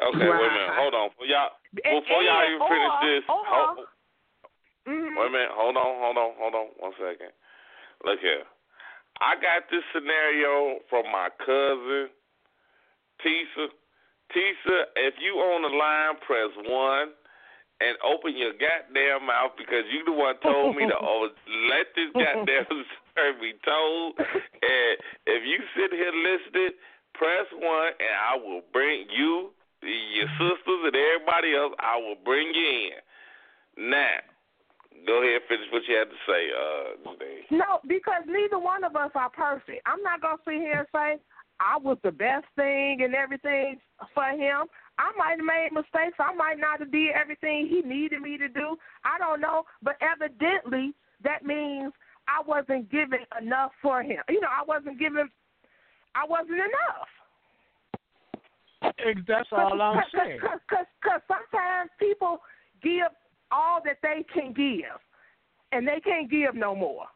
Speaker 4: Okay, wait a minute. Hold on. For y'all,
Speaker 6: And-
Speaker 4: before y'all
Speaker 6: and-
Speaker 4: even finish this,
Speaker 6: or-
Speaker 4: hold,
Speaker 6: Mhm.
Speaker 4: Wait a minute. Hold on. Hold on. Hold on. One second. Look here. I got this scenario from my cousin, Tisa. Tisa, if you on the line, press one and open your goddamn mouth because you the one told me to oh, let this goddamn story be told. And if you sit here listening, press one and I will bring you, your sisters, and everybody else. I will bring you in. Now, go ahead and finish what you had to say, uh, Janae.
Speaker 6: No, because neither one of us are perfect. I'm not gonna sit here and say I was the best thing and everything for him. I might have made mistakes. I might not have did everything he needed me to do. I don't know, but evidently that means I wasn't giving enough for him. You know, I wasn't giving. I wasn't enough.
Speaker 5: That's all I'm saying.
Speaker 6: Because sometimes people give all that they can give, and they can't give no more.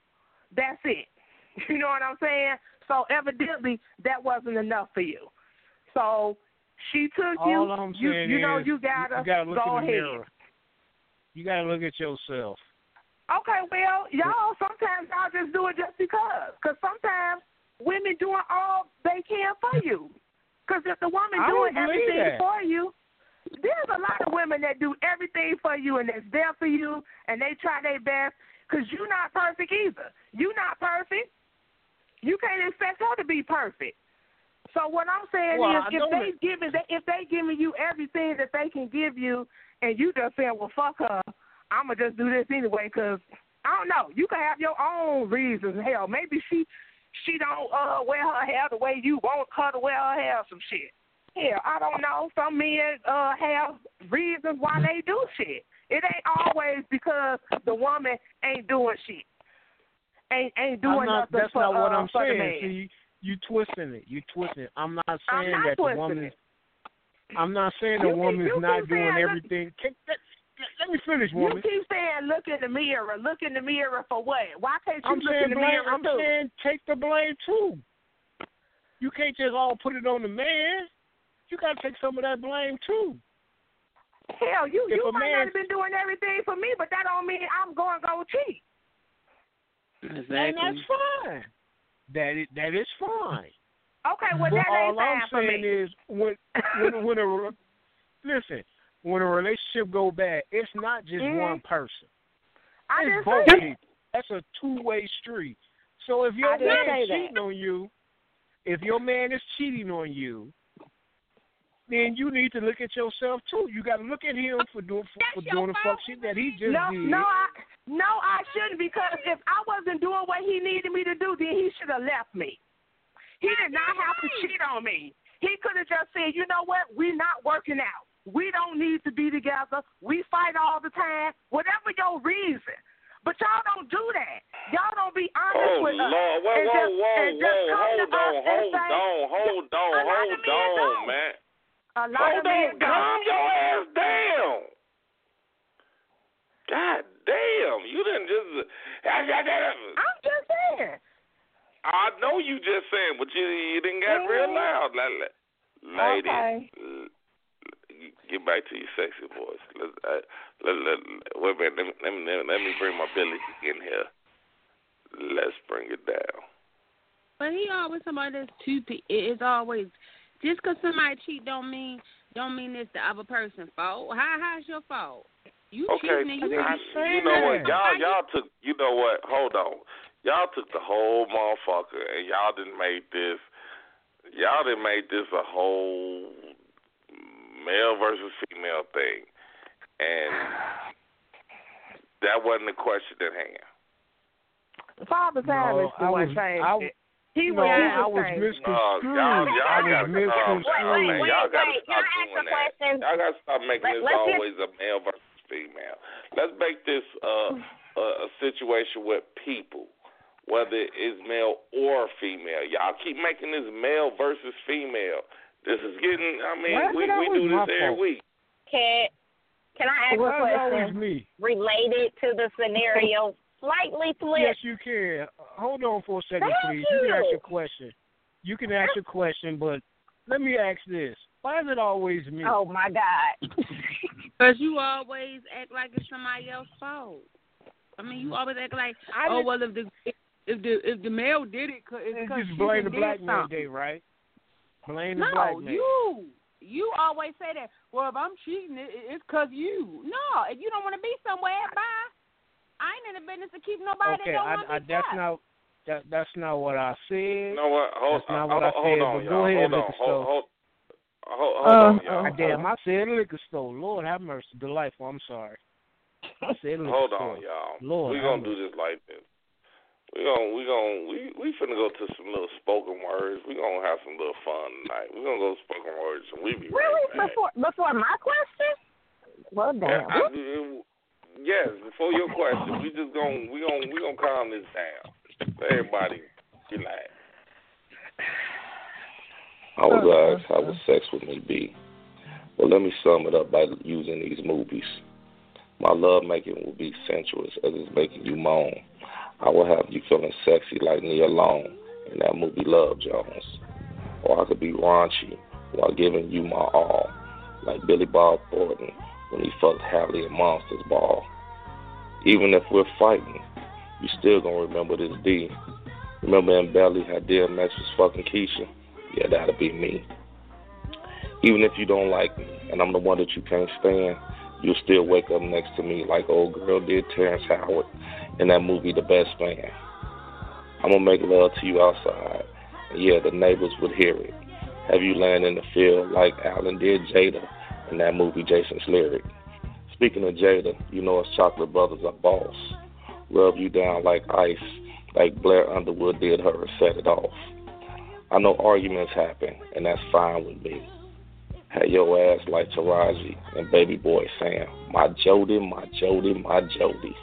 Speaker 6: That's it. You know what I'm saying? So evidently that wasn't enough for you. So she took you.
Speaker 5: All I'm
Speaker 6: you, you know you gotta,
Speaker 5: you gotta look
Speaker 6: go
Speaker 5: in the
Speaker 6: ahead.
Speaker 5: mirror. You gotta look at yourself.
Speaker 6: Okay, well, y'all sometimes y'all just do it just because. Because sometimes women doing all they can for you. Because if the woman
Speaker 5: I
Speaker 6: doing everything
Speaker 5: that.
Speaker 6: for you, there's a lot of women that do everything for you and that's there for you and they try their best. Because you're not perfect either. You're not perfect. You can't expect her to be perfect. So what I'm saying
Speaker 5: Well,
Speaker 6: is,
Speaker 5: I
Speaker 6: if they giving if they giving you everything that they can give you, and you just saying, well, fuck her, I'ma just do this anyway, because I don't know. You can have your own reasons. Hell, maybe she she don't uh wear her hair the way you want her to wear her hair. Some shit. Hell, I don't know. Some men uh have reasons why they do shit. It ain't always because the woman ain't doing shit. Ain't ain't doing
Speaker 5: not,
Speaker 6: nothing
Speaker 5: that's
Speaker 6: for,
Speaker 5: not what
Speaker 6: uh,
Speaker 5: I'm saying. See, you twisting it. You twisting it. I'm not
Speaker 6: I'm
Speaker 5: saying
Speaker 6: not
Speaker 5: that the woman. I'm not saying
Speaker 6: You
Speaker 5: the
Speaker 6: keep-
Speaker 5: woman's
Speaker 6: you
Speaker 5: not doing
Speaker 6: saying,
Speaker 5: everything. Let, me finish,
Speaker 6: You
Speaker 5: woman.
Speaker 6: keep saying look in the mirror, look in the mirror for what? Why can't you
Speaker 5: I'm
Speaker 6: look in the
Speaker 5: blame.
Speaker 6: mirror
Speaker 5: I'm
Speaker 6: too?
Speaker 5: saying take the blame too. You can't just all put it on the man. You got to take some of that blame too.
Speaker 6: Hell, you
Speaker 5: If
Speaker 6: you might
Speaker 5: man,
Speaker 6: not have been doing everything for me, but that don't mean I'm going to go cheat.
Speaker 5: And that's fine. That is, that is fine.
Speaker 6: Okay, well
Speaker 5: but
Speaker 6: that ain't
Speaker 5: all I'm
Speaker 6: fine for
Speaker 5: saying
Speaker 6: me.
Speaker 5: is when when when a listen when a relationship go bad, it's not just
Speaker 6: Mhm.
Speaker 5: one person.
Speaker 6: I
Speaker 5: it's both
Speaker 6: say that.
Speaker 5: people. That's a two way street. So if your
Speaker 6: I
Speaker 5: man is cheating on you, if your man is cheating on you, then you need to look at yourself too. You got to look at him for doing for, for doing the fuck shit that he just
Speaker 6: no,
Speaker 5: did.
Speaker 6: no, I no, I shouldn't because if I wasn't doing what he needed me to do, then he should have left me. He did not have to cheat on me. He could have just said, you know what, we're not working out. We don't need to be together. We fight all the time. Whatever your reason. But y'all don't do that. Y'all don't be honest
Speaker 4: Oh
Speaker 6: with us.
Speaker 4: Lord, whoa,
Speaker 6: and
Speaker 4: whoa,
Speaker 6: just,
Speaker 4: whoa,
Speaker 6: and just
Speaker 4: whoa,
Speaker 6: come
Speaker 4: hold
Speaker 6: to
Speaker 4: on,
Speaker 6: us and
Speaker 4: hold
Speaker 6: say,
Speaker 4: on, hold on,
Speaker 6: a lot of
Speaker 4: hold
Speaker 6: men
Speaker 4: on,
Speaker 6: don't.
Speaker 4: Man.
Speaker 6: A lot
Speaker 4: Hold
Speaker 6: of
Speaker 4: on,
Speaker 6: don't.
Speaker 4: calm your ass down. God damn, you didn't just.
Speaker 6: I'm just saying.
Speaker 4: I know you just saying, but you you didn't get real loud, la- la- lady.
Speaker 6: Okay.
Speaker 4: Get back to your sexy voice. Let, uh, let, let, wait a minute. Let me, let me let me bring my Billy in here. Let's bring it down.
Speaker 1: But he always somebody that's two. pe- It's always just 'cause somebody cheat don't mean don't mean it's the other person's fault. How how's your fault? You
Speaker 4: Okay,
Speaker 1: cheating and you
Speaker 4: I, you know what? Y'all y'all took. You know what? Hold on. Y'all took the whole motherfucker and y'all didn't make this. Y'all didn't make this a whole male versus female thing, and that wasn't the question at hand.
Speaker 6: Father Time
Speaker 5: No,
Speaker 6: is the
Speaker 5: I
Speaker 6: one
Speaker 5: was-
Speaker 6: changed
Speaker 5: I-
Speaker 6: it. He
Speaker 5: no,
Speaker 6: was, he
Speaker 5: I
Speaker 6: was
Speaker 5: was
Speaker 6: changing it.
Speaker 5: misconstrued.
Speaker 4: y'all, y'all
Speaker 5: I was
Speaker 4: gotta calm
Speaker 5: misconstrued.
Speaker 4: down. Y'all gotta
Speaker 7: wait,
Speaker 4: stop
Speaker 7: can I ask
Speaker 4: doing
Speaker 7: a
Speaker 4: that. Y'all gotta stop making
Speaker 7: Let-
Speaker 4: this
Speaker 7: let's
Speaker 4: always a male versus female. Let's make this uh, a, a situation with people, whether it's male or female. Y'all keep making this male versus female. This is getting. I mean,
Speaker 5: Why
Speaker 4: we we do
Speaker 5: my
Speaker 4: this every
Speaker 5: fault?
Speaker 4: week.
Speaker 7: Can Can I ask
Speaker 5: Why
Speaker 7: a
Speaker 5: is it always
Speaker 7: question
Speaker 5: me?
Speaker 7: related to the scenario? Slightly flipped.
Speaker 5: Yes, you can. Hold on for a second,
Speaker 7: Thank
Speaker 5: please. You can ask
Speaker 7: you.
Speaker 5: your question. You can ask your question, but let me ask this: Why is it always me?
Speaker 7: Oh my God.
Speaker 1: Because you always act like it's somebody else's fault. I mean, you always act like,
Speaker 5: I
Speaker 1: oh
Speaker 5: didn't-
Speaker 1: well, if the if the if the male did it, 'cause- it's
Speaker 5: It's
Speaker 1: because
Speaker 5: just blame the
Speaker 1: did
Speaker 5: black man day, right? Blame the
Speaker 1: No,
Speaker 5: black man.
Speaker 1: No, you. You always say that. Well, if I'm cheating, it, it's because you. No, if you don't want to be somewhere, bye. I ain't in the business to keep nobody
Speaker 5: Okay,
Speaker 1: that don't
Speaker 5: I,
Speaker 1: want
Speaker 5: I, that's
Speaker 1: kept.
Speaker 5: not that. That's not what I said.
Speaker 4: You know what? Hold,
Speaker 5: That's not
Speaker 4: hold,
Speaker 5: what I
Speaker 4: hold
Speaker 5: said,
Speaker 4: on,
Speaker 5: but
Speaker 4: y'all.
Speaker 5: go ahead,
Speaker 4: hold on,
Speaker 5: liquor
Speaker 4: hold,
Speaker 5: store.
Speaker 4: hold, hold, hold
Speaker 5: Uh,
Speaker 4: on, y'all.
Speaker 5: Damn, I said liquor store. Lord have mercy, delightful. I'm sorry. I said liquor
Speaker 4: Hold
Speaker 5: store.
Speaker 4: on, y'all.
Speaker 5: Lord
Speaker 4: we
Speaker 5: have
Speaker 4: gonna do this like this. We gonna we gonna we we finna go to some little spoken words. We gonna have some little fun tonight. We gonna go spoken words and we be
Speaker 7: Really?
Speaker 4: right back.
Speaker 7: Before before my question? Well,
Speaker 4: Yeah,
Speaker 7: damn.
Speaker 4: I, yes, before your question, we just gonna we gonna we gonna calm this down. Everybody relax. I was asked how would sex with me be? Well, let me sum it up by using these movies. My love making will be sensuous as it's making you moan. I will have you feeling sexy like Nia Long in that movie Love Jones. Or I could be raunchy while giving you my all, like Billy Bob Thornton when he fucked Halle at Monsters Ball. Even if we're fighting, you still gonna remember this D. Remember in Belly how DMX was fucking Keisha? Yeah, that'll be me. Even if you don't like me and I'm the one that you can't stand, you'll still wake up next to me like old girl did Terrence Howard in that movie The Best Man. I'm gonna make love to you outside. Yeah, the neighbors would hear it. Have you land in the field like Allen did Jada in that movie Jason's Lyric? Speaking of Jada, you know us chocolate brothers are boss. Rub you down like ice, like Blair Underwood did her and set it off. I know arguments happen, and that's fine with me. Had your ass like Taraji and baby boy Sam. My Jody, my Jody, my Jody.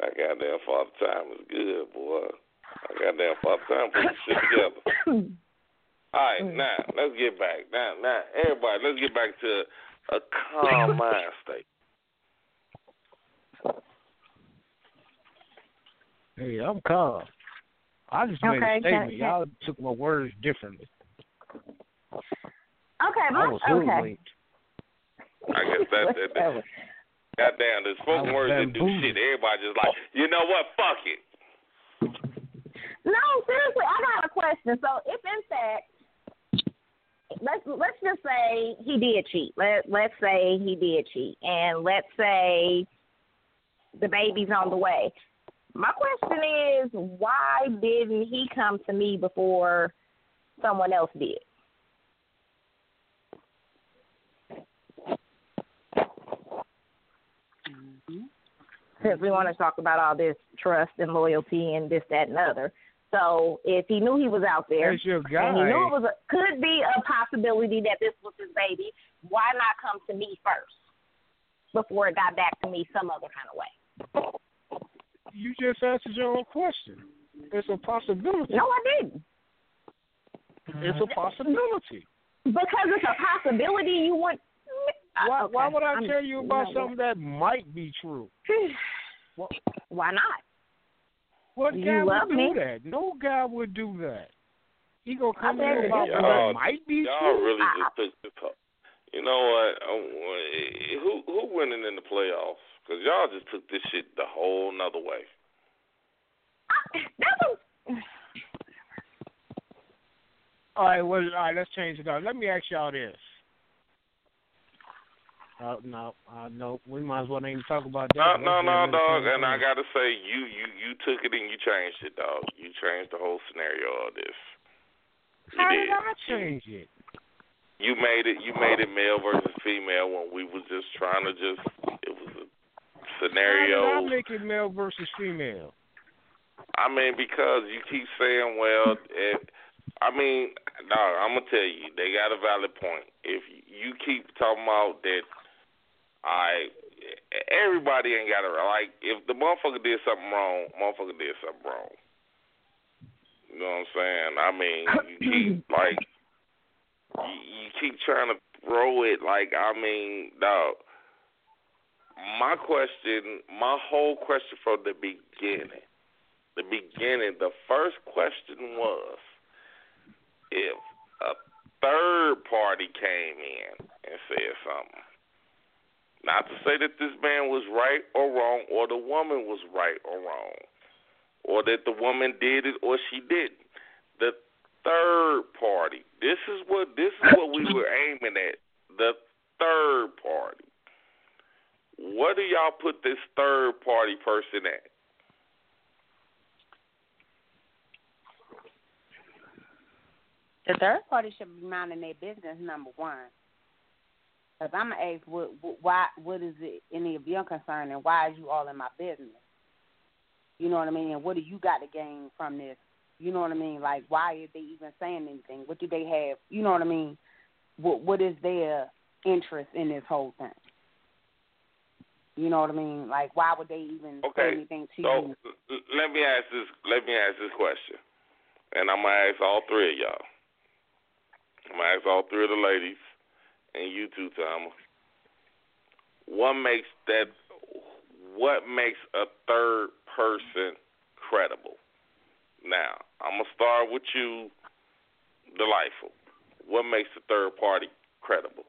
Speaker 4: That goddamn father time is good, boy. That goddamn father time put the shit together. All right, mm. now let's get back. Now, now, everybody, let's get back to a calm mind state.
Speaker 5: Hey, I'm calm. I just made
Speaker 7: Okay,
Speaker 5: a statement.
Speaker 7: can-
Speaker 5: Y'all took my words differently.
Speaker 7: Okay,
Speaker 5: I was
Speaker 7: but, okay.
Speaker 4: I guess that's it.
Speaker 7: Whatever.
Speaker 4: Goddamn, the spoken words that do shit. Everybody just like, you know what? Fuck it.
Speaker 7: No, seriously, I got a question. So, if in fact, let's let's just say he did cheat. Let let's say he did cheat, and let's say the baby's on the way. My question is, why didn't he come to me before someone else did? Mm-hmm. Since we want to talk about all this trust and loyalty and this, that, and the other. So if he knew he was out there, and he knew it was a, could be a possibility that this was his baby, why not come to me first before it got back to me some other kind of way?
Speaker 5: You just answered your own question. It's a possibility.
Speaker 7: No, I didn't.
Speaker 5: It's a uh, possibility.
Speaker 7: Because it's a possibility you want.
Speaker 5: Uh, why,
Speaker 7: okay,
Speaker 5: why would I
Speaker 7: I'm-
Speaker 5: tell you about something that might be true?
Speaker 7: what? Why not?
Speaker 5: What
Speaker 7: You
Speaker 5: guy
Speaker 7: love
Speaker 5: would
Speaker 7: me?
Speaker 5: do that? No guy would do that. He gonna come to
Speaker 7: I
Speaker 5: you
Speaker 7: bet
Speaker 5: about
Speaker 7: y'all-
Speaker 5: what might be
Speaker 4: Y'all
Speaker 5: true.
Speaker 4: really
Speaker 7: I-
Speaker 4: just took this. Up. You know what? Who who winning in the playoffs? Because y'all just took this shit the whole nother way.
Speaker 7: That was.
Speaker 5: All right, well, all right. Let's change it up. Let me ask y'all this. Uh, no, uh, no, we might as well not even talk about that.
Speaker 4: no,
Speaker 5: Let's
Speaker 4: no, dog. And I gotta say, you you you took it and you changed it, dog. You changed the whole scenario of this. You
Speaker 5: How
Speaker 4: did.
Speaker 5: did I change it?
Speaker 4: You made it. You made it male versus female when we was just trying to just. It was a
Speaker 5: How
Speaker 4: scenario.
Speaker 5: did I make it male versus female?
Speaker 4: I mean, because you keep saying, well, if, I mean, dog, I'm gonna tell you, they got a valid point. If you keep talking about that, I, everybody ain't got to like. If the motherfucker did something wrong, motherfucker did something wrong. You know what I'm saying? I mean, you keep like, you, you keep trying to throw it like, I mean, dog. My question, my whole question from the beginning the beginning, the first question was if a third party came in and said something. Not to say that this man was right or wrong, or the woman was right or wrong, or that the woman did it or she didn't. The third party. This is what this is what we were aiming at. The third party. What do y'all put this third party person at?
Speaker 1: The third party should be minding their business, number one. Because I'm going to ask, what, what, why, what is it any of your concern, and why is you all in my business? You know what I mean? And what do you got to gain from this? You know what I mean? Like, why are they even saying anything? What do they have? You know what I mean? What What is their interest in this whole thing? You know what I mean? Like, why would they even
Speaker 4: Okay,
Speaker 1: say anything to
Speaker 4: So
Speaker 1: you?
Speaker 4: l- let me ask this. Let me ask this question, and I'm gonna ask all three of y'all. I'm gonna ask all three of the ladies, and you too, Thomas. What makes that? What makes a third person credible? Now, I'm gonna start with you, delightful. What makes a third party credible?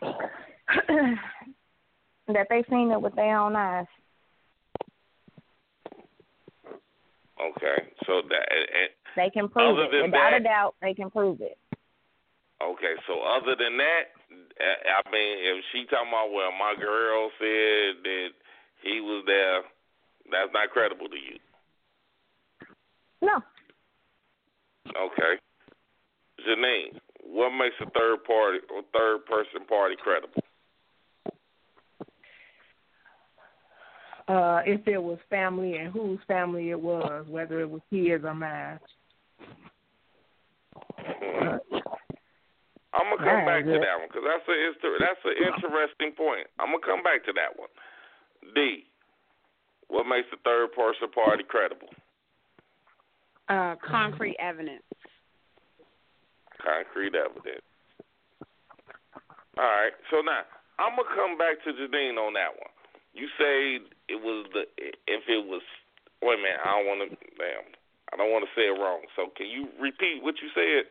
Speaker 7: that they seen it with their own eyes.
Speaker 4: Okay, so that and,
Speaker 7: They can prove it. Without
Speaker 4: that-
Speaker 7: a doubt, they can prove it.
Speaker 4: Okay, so other than that, I I mean, if she talking about well, my girl said that he was there, that's not credible to you.
Speaker 7: No.
Speaker 4: Okay. Janine, what makes a third party or third person party credible?
Speaker 6: Uh, if it was family and whose family it was, whether it was his or mine.
Speaker 4: I'm gonna come back to that one because that's a that's an interesting point. I'm gonna come back to that one. D, what makes the third person party credible?
Speaker 1: Uh, concrete evidence.
Speaker 4: Concrete evidence. All right. So now I'm gonna come back to Janine on that one. You say it was the if it was. Wait a minute. I don't want to. Damn. I don't want to say it wrong. So can you repeat what you said?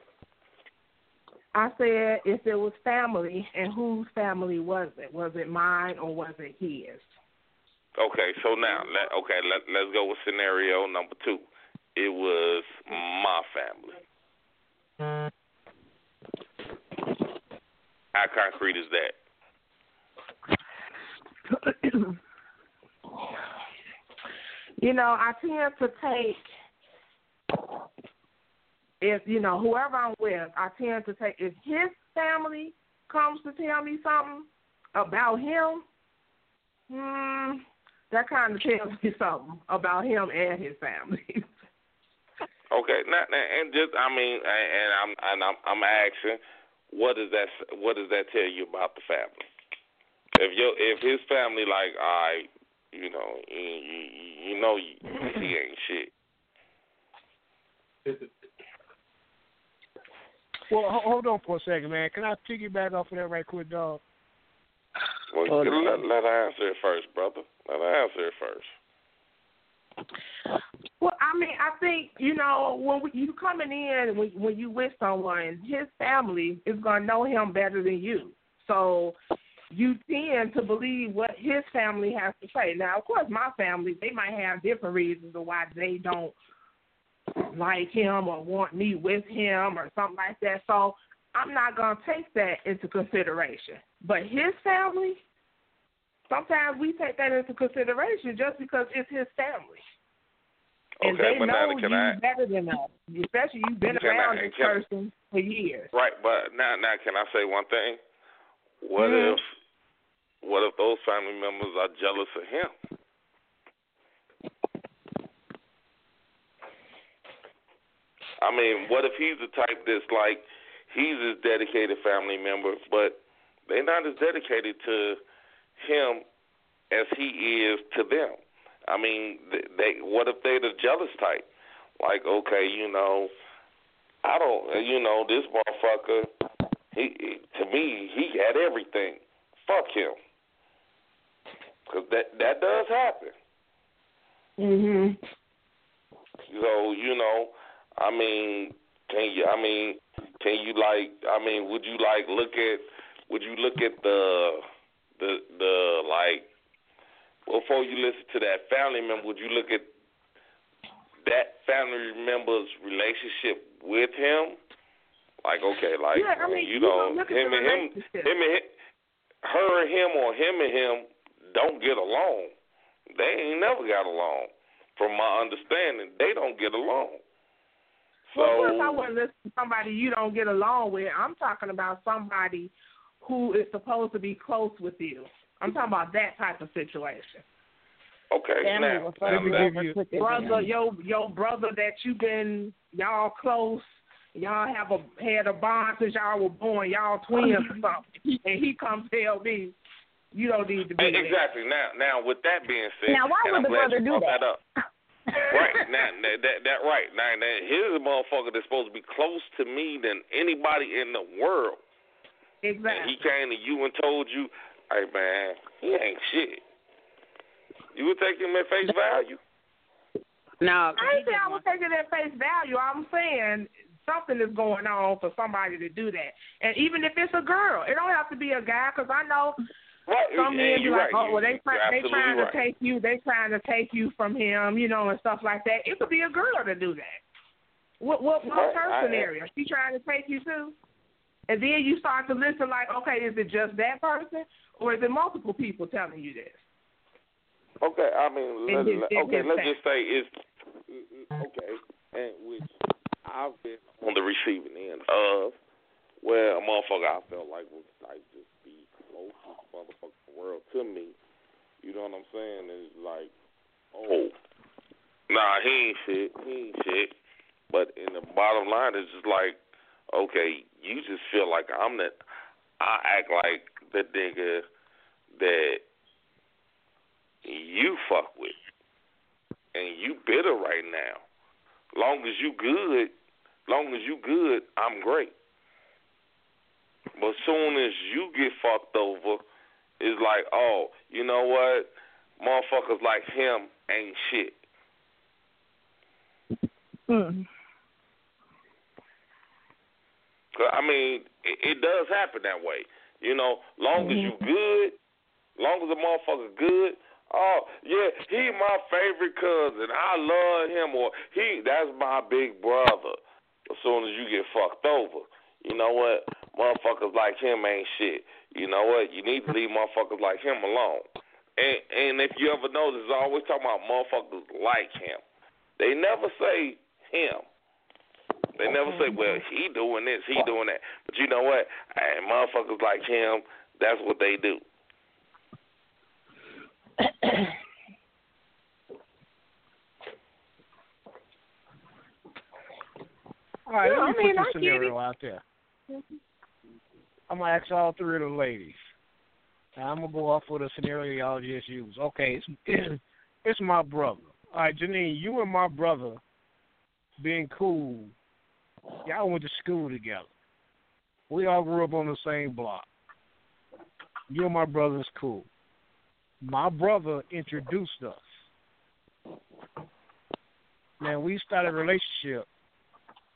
Speaker 6: I said if it was family and whose family was it? Was it mine or was it his?
Speaker 4: Okay, so now let okay let let's go with scenario number two. It was my family. How concrete is that?
Speaker 6: you know, I tend to take if you know whoever I'm with, I tend to take if his family comes to tell me something about him, hmm, that kind of tells me something about him and his family.
Speaker 4: okay, now, and just I mean, and I'm and I'm I'm asking, what does that what does that tell you about the family? If your if his family like, I, you know, you, you, you know, he ain't shit.
Speaker 5: Well, hold on for a second, man. Can I piggyback off of that right quick, dog?
Speaker 4: Well, oh, let, let her answer it first, brother. Let her answer it first.
Speaker 6: Well, I mean, I think you know when we, you coming in when when you with someone, his family is gonna know him better than you. So you tend to believe what his family has to say. Now, of course, my family they might have different reasons of why they don't like him or want me with him or something like that. So I'm not going to take that into consideration. But his family, sometimes we take that into consideration just because it's his family. And
Speaker 4: okay,
Speaker 6: they
Speaker 4: but
Speaker 6: know
Speaker 4: now, can
Speaker 6: you
Speaker 4: I,
Speaker 6: better than us, especially you've been around
Speaker 4: I,
Speaker 6: this
Speaker 4: can,
Speaker 6: person for years.
Speaker 4: Right, but now, now, can I say one thing? What
Speaker 6: mm-hmm.
Speaker 4: if, what if those family members are jealous of him? I mean, what if he's the type that's like he's his dedicated family member, but they're not as dedicated to him as he is to them. I mean, they what if they're the jealous type? Like, okay, you know, I don't, you know, this motherfucker, he to me, he had everything. Fuck him, because that that does happen.
Speaker 6: Mhm.
Speaker 4: So you know, I mean, can you? I mean, can you like? I mean, would you like look at? Would you look at the the the like? Before you listen to that family member, would you look at that family member's relationship with him? Like, okay, like
Speaker 6: yeah, I mean,
Speaker 4: you,
Speaker 6: you
Speaker 4: know, him and him, him and him, her and him, or him and him don't get along. They ain't never got along. From my understanding, they don't get along. So,
Speaker 6: well, of course, I wouldn't listen to somebody you don't get along with. I'm talking about somebody who is supposed to be close with you. I'm talking about that type of situation.
Speaker 4: Okay, now, now, now,
Speaker 6: brother, your your brother that you've been y'all close, y'all have a had a bond since y'all were born, y'all twins or something, and he comes tell me you don't need to be
Speaker 4: exactly.
Speaker 6: There.
Speaker 4: Now, now with that being said,
Speaker 7: now why would
Speaker 4: the
Speaker 7: brother do
Speaker 4: that?
Speaker 7: that?
Speaker 4: Up right now, that, that that right now, now here's a motherfucker that's supposed to be close to me than anybody in the world.
Speaker 6: Exactly.
Speaker 4: And he came to you and told you, "Hey man, he ain't shit." You would take him at face value?
Speaker 1: No,
Speaker 6: I ain't saying I was taking it at face value. I'm saying something is going on for somebody to do that. And even if it's a girl, it don't have to be a guy. Because I know
Speaker 4: Right.
Speaker 6: Some men be like,
Speaker 4: right.
Speaker 6: oh, well, they try, they trying
Speaker 4: right.
Speaker 6: to take you, they trying to take you from him, you know, and stuff like that. It could be a girl to do that. What what what's her
Speaker 4: I,
Speaker 6: scenario? She trying to take you too, and then you start to listen like, okay, is it just that person, or is it multiple people telling you this?
Speaker 4: Okay, I mean, let,
Speaker 6: his,
Speaker 4: let, okay, let's
Speaker 6: fact.
Speaker 4: just say it's okay, and which I've been on the receiving end of where a motherfucker I felt like was like just the closest motherfucking world to me. You know what I'm saying? It's like, oh, nah, he ain't shit. He ain't shit. But in the bottom line, it's just like, okay, you just feel like I'm the, I act like the nigga that you fuck with, and you bitter right now. Long as you good, long as you good, I'm great. But soon as you get fucked over, it's like, oh, you know what? Motherfuckers like him ain't shit.
Speaker 7: Mm.
Speaker 4: I mean, it, it does happen that way. You know, long as you good, long as the motherfucker good. Oh yeah, he my favorite cousin. I love him, or he that's my big brother. As soon as you get fucked over, you know what? Motherfuckers like him ain't shit. You know what? You need to leave motherfuckers like him alone. And and if you ever notice, I always talk about motherfuckers like him. They never say him. They never say, well, he doing this, he doing that. But you know what? And motherfuckers like him, that's what they do.
Speaker 5: All right,
Speaker 6: Yeah,
Speaker 5: let me
Speaker 6: I mean,
Speaker 5: put
Speaker 6: I
Speaker 5: this
Speaker 6: get
Speaker 5: scenario
Speaker 6: it.
Speaker 5: out there. I'm gonna ask all three of the ladies. I'm gonna go off with a scenario y'all just used. Okay, it's it's my brother. All right, Janine, you and my brother being cool. Y'all went to school together. We all grew up on the same block. You and my brother's cool. My brother introduced us. Now we started a relationship.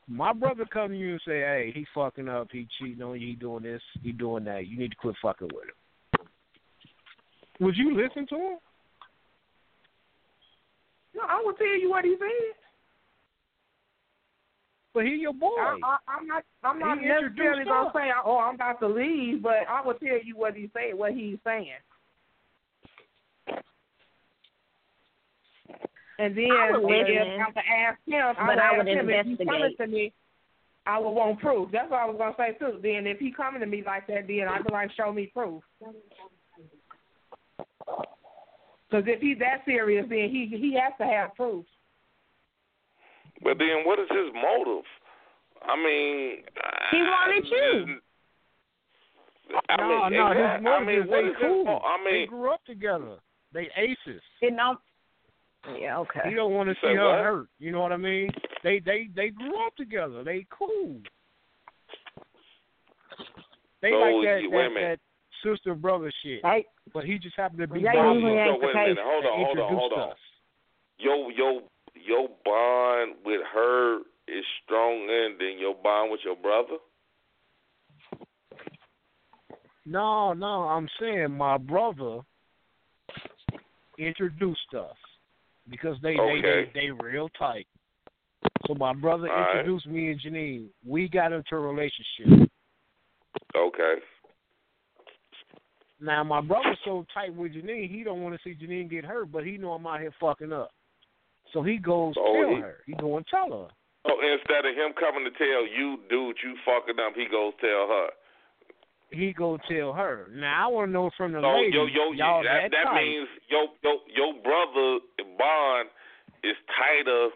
Speaker 5: My brother come to you and say, "Hey, he fucking up. He cheating on you. He doing this. He doing that. You need to quit fucking with him." Would you listen to him?
Speaker 6: No, I will tell you what he said.
Speaker 5: But he your boy.
Speaker 6: I, I, I'm not. I'm not
Speaker 5: He
Speaker 6: necessarily gonna say, "Oh, I'm about to leave," but I will tell you what he said. What he's saying. And then
Speaker 7: I would
Speaker 6: if
Speaker 7: listen,
Speaker 6: I have to ask him, I
Speaker 7: but
Speaker 6: would
Speaker 7: I
Speaker 6: ask
Speaker 7: would
Speaker 6: him if he's coming to me. I would want proof. That's what I was gonna say too. Then if he coming to me like that, then I'd be like, show me proof. Because if he's that serious, then he he has to have proof.
Speaker 4: But then, what is his motive? I mean,
Speaker 7: He wanted you.
Speaker 4: I
Speaker 5: no,
Speaker 4: mean,
Speaker 5: no,
Speaker 4: exact-
Speaker 5: his motive
Speaker 4: I mean,
Speaker 5: is
Speaker 4: what
Speaker 5: they
Speaker 4: his
Speaker 5: cool.
Speaker 4: mo- I
Speaker 5: they grew up together. They aces.
Speaker 7: You know. Yeah. Okay.
Speaker 5: You don't want to
Speaker 4: Say
Speaker 5: see her
Speaker 4: what?
Speaker 5: hurt. You know what I mean? They they they grew up together. They cool. They
Speaker 4: So,
Speaker 5: like that
Speaker 4: wait a
Speaker 5: that,
Speaker 4: minute.
Speaker 5: that sister brother shit.
Speaker 7: Hey,
Speaker 5: But he just happened to be
Speaker 7: That
Speaker 5: my
Speaker 7: usually
Speaker 5: brother
Speaker 4: so wait a minute. Hold on, hold on, hold on.
Speaker 5: us.
Speaker 4: Your your your bond with her is stronger than your bond with your brother.
Speaker 5: No, no, I'm saying my brother introduced us because they
Speaker 4: Okay.
Speaker 5: they, they they real tight. So my brother
Speaker 4: All right.
Speaker 5: introduced me and Janine. We got into a relationship.
Speaker 4: Okay.
Speaker 5: Now my brother's so tight with Janine, he don't want to see Janine get hurt, but he know I'm out here fucking up. So he goes
Speaker 4: Oh,
Speaker 5: tell
Speaker 4: he-
Speaker 5: her. He go and tell her.
Speaker 4: So instead of him coming to tell you, dude, you fucking up, he goes tell her.
Speaker 5: He go tell her. Now I want to know from the
Speaker 4: So
Speaker 5: ladies,
Speaker 4: yo yo
Speaker 5: y'all
Speaker 4: that,
Speaker 5: that,
Speaker 4: that
Speaker 5: tight.
Speaker 4: means your your your brother bond is tighter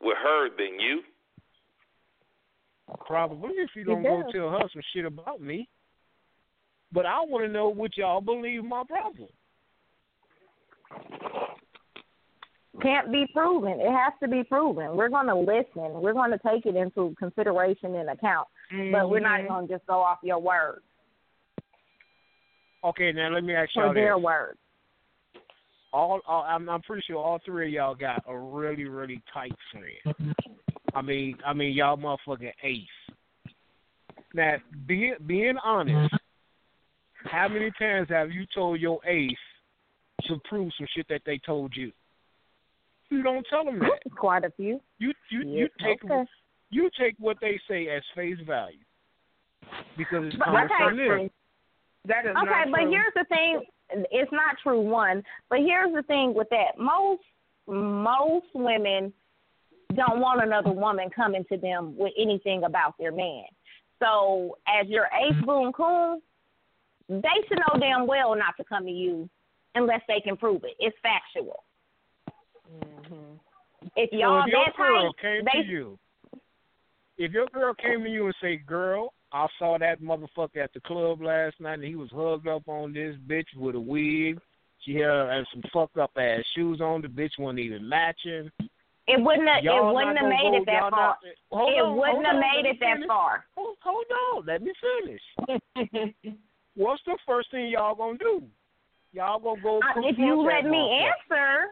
Speaker 4: with her than you.
Speaker 5: Probably if you don't go tell her some shit about me. But I want to know what y'all believe my brother.
Speaker 7: can't be proven. It has to be proven. We're going to listen. We're going to take it into consideration and account, but we're not
Speaker 6: Mhm.
Speaker 7: going to just go off your word
Speaker 5: Okay, now let me ask y'all For
Speaker 7: their
Speaker 5: this.
Speaker 7: word.
Speaker 5: All, all I'm, I'm pretty sure all three of y'all got a really, really tight friend. I mean, I mean, y'all motherfucking ace. Now, being being honest, how many times have you told your ace to prove some shit that they told you? You don't tell them that.
Speaker 7: Quite a few.
Speaker 5: You you you
Speaker 7: Yeah,
Speaker 5: take
Speaker 7: okay.
Speaker 5: you take what they say as face value because it's coming from them.
Speaker 6: That is
Speaker 7: Okay,
Speaker 6: not
Speaker 7: but
Speaker 6: true.
Speaker 7: here's the thing. It's not true, one. But here's the thing with that. Most most women don't want another woman coming to them with anything about their man. So as your ace boon coon, they should know damn well not to come to you unless they can prove it. It's factual.
Speaker 5: Mm-hmm.
Speaker 7: If y'all
Speaker 5: if your
Speaker 7: that
Speaker 5: girl
Speaker 7: tight,
Speaker 5: came
Speaker 7: they
Speaker 5: to you, if your girl came to you and say, "Girl, I saw that motherfucker at the club last night, and he was hugged up on this bitch with a wig. She had uh, some fucked up ass shoes on. The bitch wasn't even matching.
Speaker 7: it wouldn't have,
Speaker 5: Y'all
Speaker 7: it wouldn't have made it that far.
Speaker 5: not- hold
Speaker 7: it
Speaker 5: on,
Speaker 7: wouldn't have made it
Speaker 5: me
Speaker 7: that far.
Speaker 5: Hold, hold on, let me finish. What's the first thing y'all gonna do? Y'all gonna go?
Speaker 7: Uh, if you let me answer,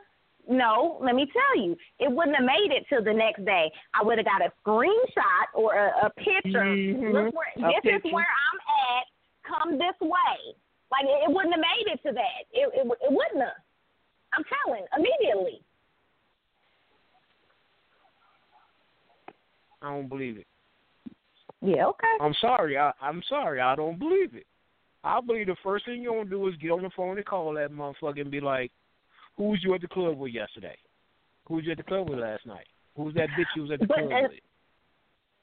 Speaker 7: no, let me tell you, it wouldn't have made it till the next day. I would have got a screenshot or a, a picture.
Speaker 5: Mhm.
Speaker 7: Look where,
Speaker 5: A
Speaker 7: this is where I'm at. Come this way. Like it, it wouldn't have made it to that. It, it it wouldn't have. I'm telling immediately.
Speaker 5: I don't believe it.
Speaker 7: Yeah, okay.
Speaker 5: I'm sorry. I, I'm sorry. I don't believe it. I believe the first thing you're gonna do is get on the phone and call that motherfucker and be like, "Who was you at the club with yesterday? Who was you at the club with last night? Who's that bitch you was at the
Speaker 7: But,
Speaker 5: club
Speaker 7: uh,
Speaker 5: with?"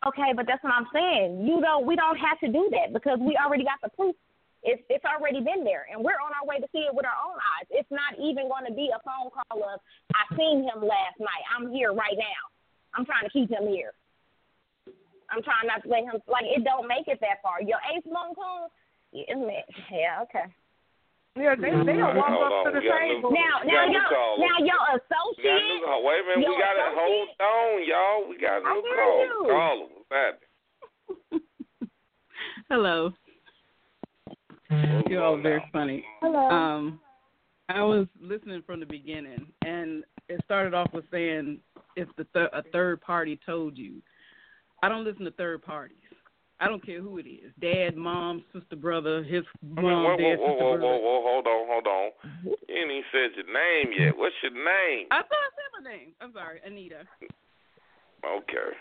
Speaker 7: Okay, but that's what I'm saying. You don't. We don't have to do that because we already got the proof. It's it's already been there, and we're on our way to see it with our own eyes. It's not even going to be a phone call of I seen him last night. I'm here right now. I'm trying to keep him here. I'm trying not to let him like it. Don't make it that far. Your ace moon coon. Yeah, yeah, okay.
Speaker 6: Yeah, they they don't walk up
Speaker 4: on,
Speaker 6: to the table.
Speaker 7: Now, now
Speaker 4: got new
Speaker 7: your
Speaker 4: caller.
Speaker 7: now your
Speaker 4: We got
Speaker 7: associate.
Speaker 4: new, wait a minute, we got it. Hold on, y'all. We got a
Speaker 7: I
Speaker 4: new
Speaker 7: hear
Speaker 4: call.
Speaker 7: you.
Speaker 4: Call him. What's that?
Speaker 9: Hello. You're all very funny.
Speaker 7: Hello.
Speaker 9: Um, I was listening from the beginning, and it started off with saying if the th- a third party told you. I don't listen to third parties. I don't care who it is, dad, mom, sister, brother, his
Speaker 4: I mean,
Speaker 9: mom,
Speaker 4: whoa,
Speaker 9: dad,
Speaker 4: whoa, whoa,
Speaker 9: sister,
Speaker 4: whoa,
Speaker 9: brother.
Speaker 4: whoa, whoa, hold on, hold on. You ain't even said your name yet. What's your name?
Speaker 9: I thought I said my name. I'm sorry, Anita.
Speaker 4: Okay.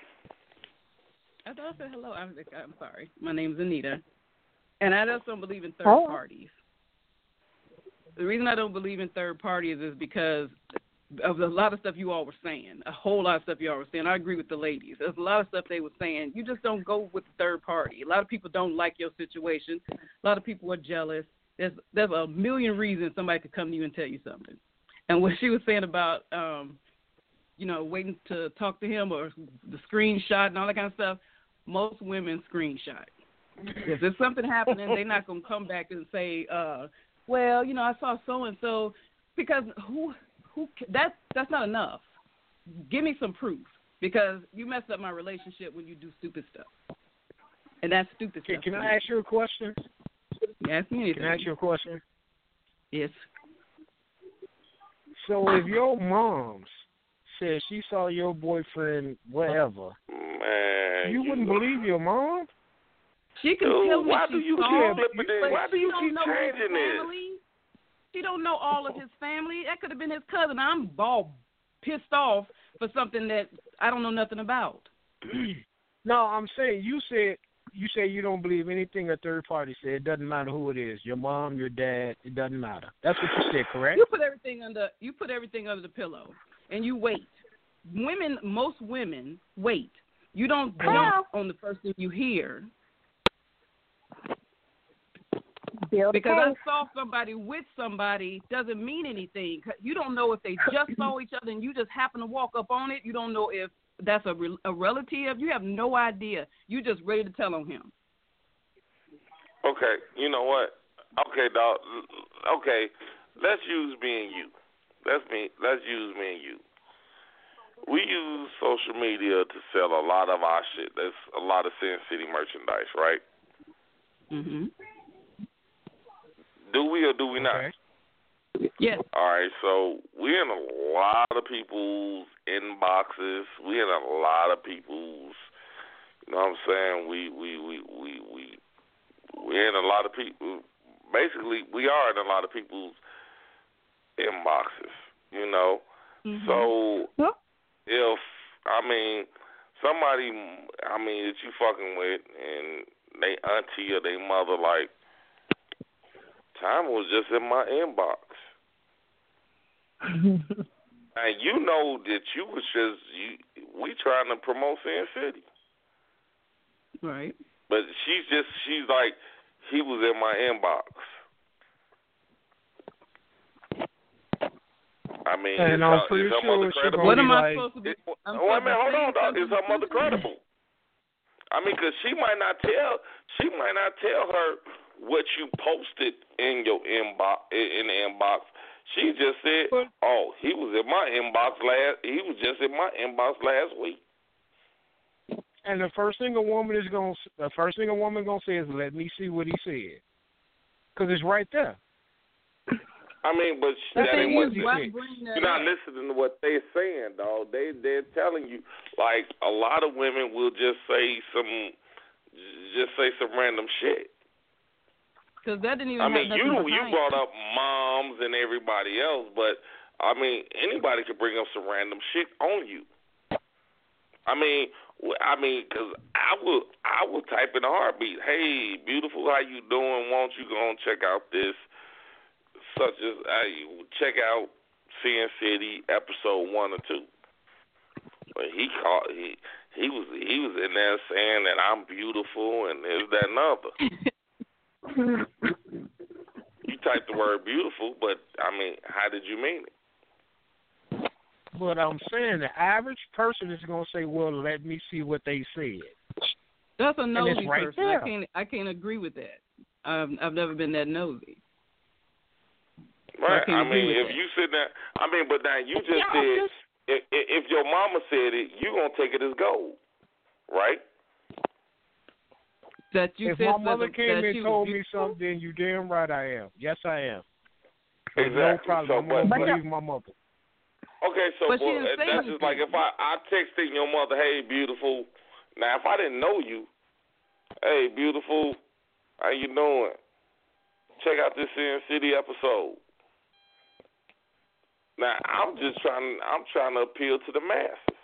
Speaker 9: I thought I said hello. I'm, I'm sorry. My name's Anita, and I just don't believe in third
Speaker 7: Oh.
Speaker 9: parties. The reason I don't believe in third parties is because of a lot of stuff you all were saying. A whole lot of stuff you all were saying. I agree with the ladies. There's a lot of stuff they were saying. You just don't go with the third party. A lot of people don't like your situation. A lot of people are jealous. There's there's a million reasons somebody could come to you and tell you something. And what she was saying about um, you know, waiting to talk to him or the screenshot and all that kind of stuff, most women screenshot. If there's something happening, they're not gonna come back and say, uh, "Well, you know, I saw so and so," because who, who, that's that's not enough. Give me some proof because you messed up my relationship when you do stupid stuff, and that's stupid
Speaker 5: Can,
Speaker 9: stuff.
Speaker 5: can I
Speaker 9: me.
Speaker 5: ask you a question?
Speaker 9: You ask me anything.
Speaker 5: Can I ask you a question?
Speaker 9: Yes.
Speaker 5: So if your mom's said she saw your boyfriend whatever,
Speaker 4: Man,
Speaker 5: you wouldn't believe your mom?
Speaker 9: She can
Speaker 4: Dude,
Speaker 9: tell me
Speaker 4: why
Speaker 9: she
Speaker 4: do you
Speaker 9: saw,
Speaker 4: keep flipping it? Why do
Speaker 9: she
Speaker 4: you keep changing this?
Speaker 9: Family. She don't know all of his family. That could have been his cousin. I'm all pissed off for something that I don't know nothing about.
Speaker 5: no, I'm saying you said you say you don't believe anything a third party said. It doesn't matter who it is, your mom, your dad. It doesn't matter. That's what you said, correct?
Speaker 9: You put everything under you put everything under the pillow and you wait. Women, most women wait. You don't jump on the first thing you hear
Speaker 7: Build a
Speaker 9: because I saw somebody with somebody doesn't mean anything. You don't know if they just saw each other and you just happen to walk up on it. You don't know if that's a, re- a relative. You have no idea. You're just ready to tell on him.
Speaker 4: Okay, you know what? Okay, dog. Okay, let's use me and you. Let's me. Let's use me and you. We use social media to sell a lot of our shit. There's a lot of Sin City merchandise, right?
Speaker 9: Mhm.
Speaker 4: Do we or do we not?
Speaker 9: Yes.
Speaker 4: All right, so we're in a lot of people's inboxes. We're in a lot of people's. You know what I'm saying? We we we we we we're in a lot of people. Basically, we are in a lot of people's inboxes. You know, Mhm. so if I mean somebody, I mean that you fucking with, and they auntie or they mother like, time was just in my inbox. And you know that you was just you we trying to promote Sin City.
Speaker 9: Right.
Speaker 4: But she's just she's like he was in my inbox. I mean,
Speaker 5: And
Speaker 4: is
Speaker 5: I'm
Speaker 4: her,
Speaker 5: pretty
Speaker 4: her
Speaker 5: sure
Speaker 4: mother
Speaker 5: she
Speaker 4: credible?
Speaker 9: What am I
Speaker 5: like,
Speaker 9: supposed to be?
Speaker 4: It, wait a minute, hold on, dog. Is her mother credible? I mean, because she might not tell she might not tell her what you posted in your inbox in the inbox. She just said, "Oh, he was in my inbox last. He was just in my inbox last week."
Speaker 5: And the first thing a woman is going, to the first thing a woman gonna say is, "Let me see what he said," because it's right there.
Speaker 4: I mean, but that ain't what they- you're not listening to what they're saying, dog. They they're telling you like a lot of women will just say some, just say some random shit.
Speaker 9: Because that didn't even.
Speaker 4: I mean, you you brought up moms and everybody else, but I mean anybody could bring up some random shit on you. I mean, I mean, because I will I will type in a heartbeat. Hey, beautiful, how you doing? Won't you go and check out this? Such as I check out Sin City episode one or two. But he called he he was he was in there saying that I'm beautiful and this that and other. You typed the word beautiful, but I mean, how did you mean it?
Speaker 5: But I'm saying the average person is gonna say, "Well, let me see what they said."
Speaker 9: That's a
Speaker 5: and
Speaker 9: nosy
Speaker 5: it's right
Speaker 9: person.
Speaker 5: there.
Speaker 9: I can't. I can't agree with that. I've I've never been that nosy.
Speaker 4: Right.
Speaker 9: can't
Speaker 4: I mean, if
Speaker 9: that.
Speaker 4: you sit there, I mean, but now you just
Speaker 5: Yeah,
Speaker 4: said
Speaker 5: just-
Speaker 4: if, if your mama said it, you are gonna take it as gold, right?
Speaker 9: That you
Speaker 5: if
Speaker 9: said
Speaker 5: my mother
Speaker 9: that
Speaker 5: came
Speaker 9: she
Speaker 5: and
Speaker 9: was
Speaker 5: told me something, you damn right I am. Yes, I am.
Speaker 4: Exactly.
Speaker 5: No problem.
Speaker 4: So,
Speaker 5: I'm gonna believe my mother.
Speaker 4: Okay, so
Speaker 9: But she
Speaker 4: well,
Speaker 9: uh,
Speaker 4: that's just like if I I texted your mother, hey, beautiful. Now, if I didn't know you, hey, beautiful, how you doing? Check out this Sin City episode. Now, I'm just trying. I'm trying to appeal to the masses.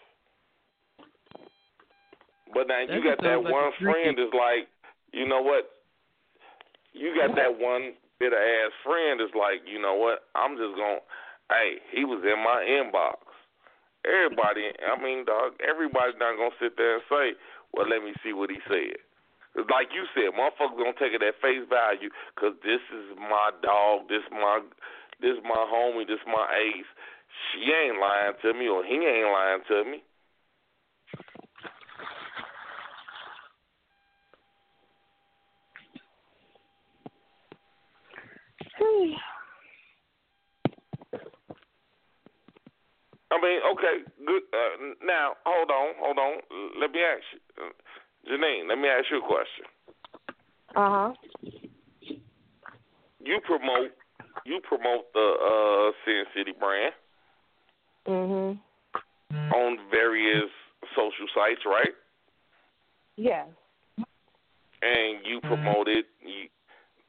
Speaker 4: But now
Speaker 9: That
Speaker 4: you got that
Speaker 9: like
Speaker 4: one friend is like, you know what? You got that one bitter ass friend is like, you know what? I'm just gonna. Hey, he was in my inbox. Everybody, I mean, dog, everybody's not gonna sit there and say, well, let me see what he said. like you said, motherfuckers gonna take it at face value 'cause this is my dog, this my, this my homie, this my ace. She ain't lying to me, or he ain't lying to me. I mean, okay, good. Uh, now, hold on, hold on. Let me ask you, uh, Janine. Let me ask you a question.
Speaker 6: Uh huh.
Speaker 4: You promote, you promote the uh, Sin City brand
Speaker 6: Mhm.
Speaker 4: on various social sites, right?
Speaker 6: Yes.
Speaker 4: And you promote it, you,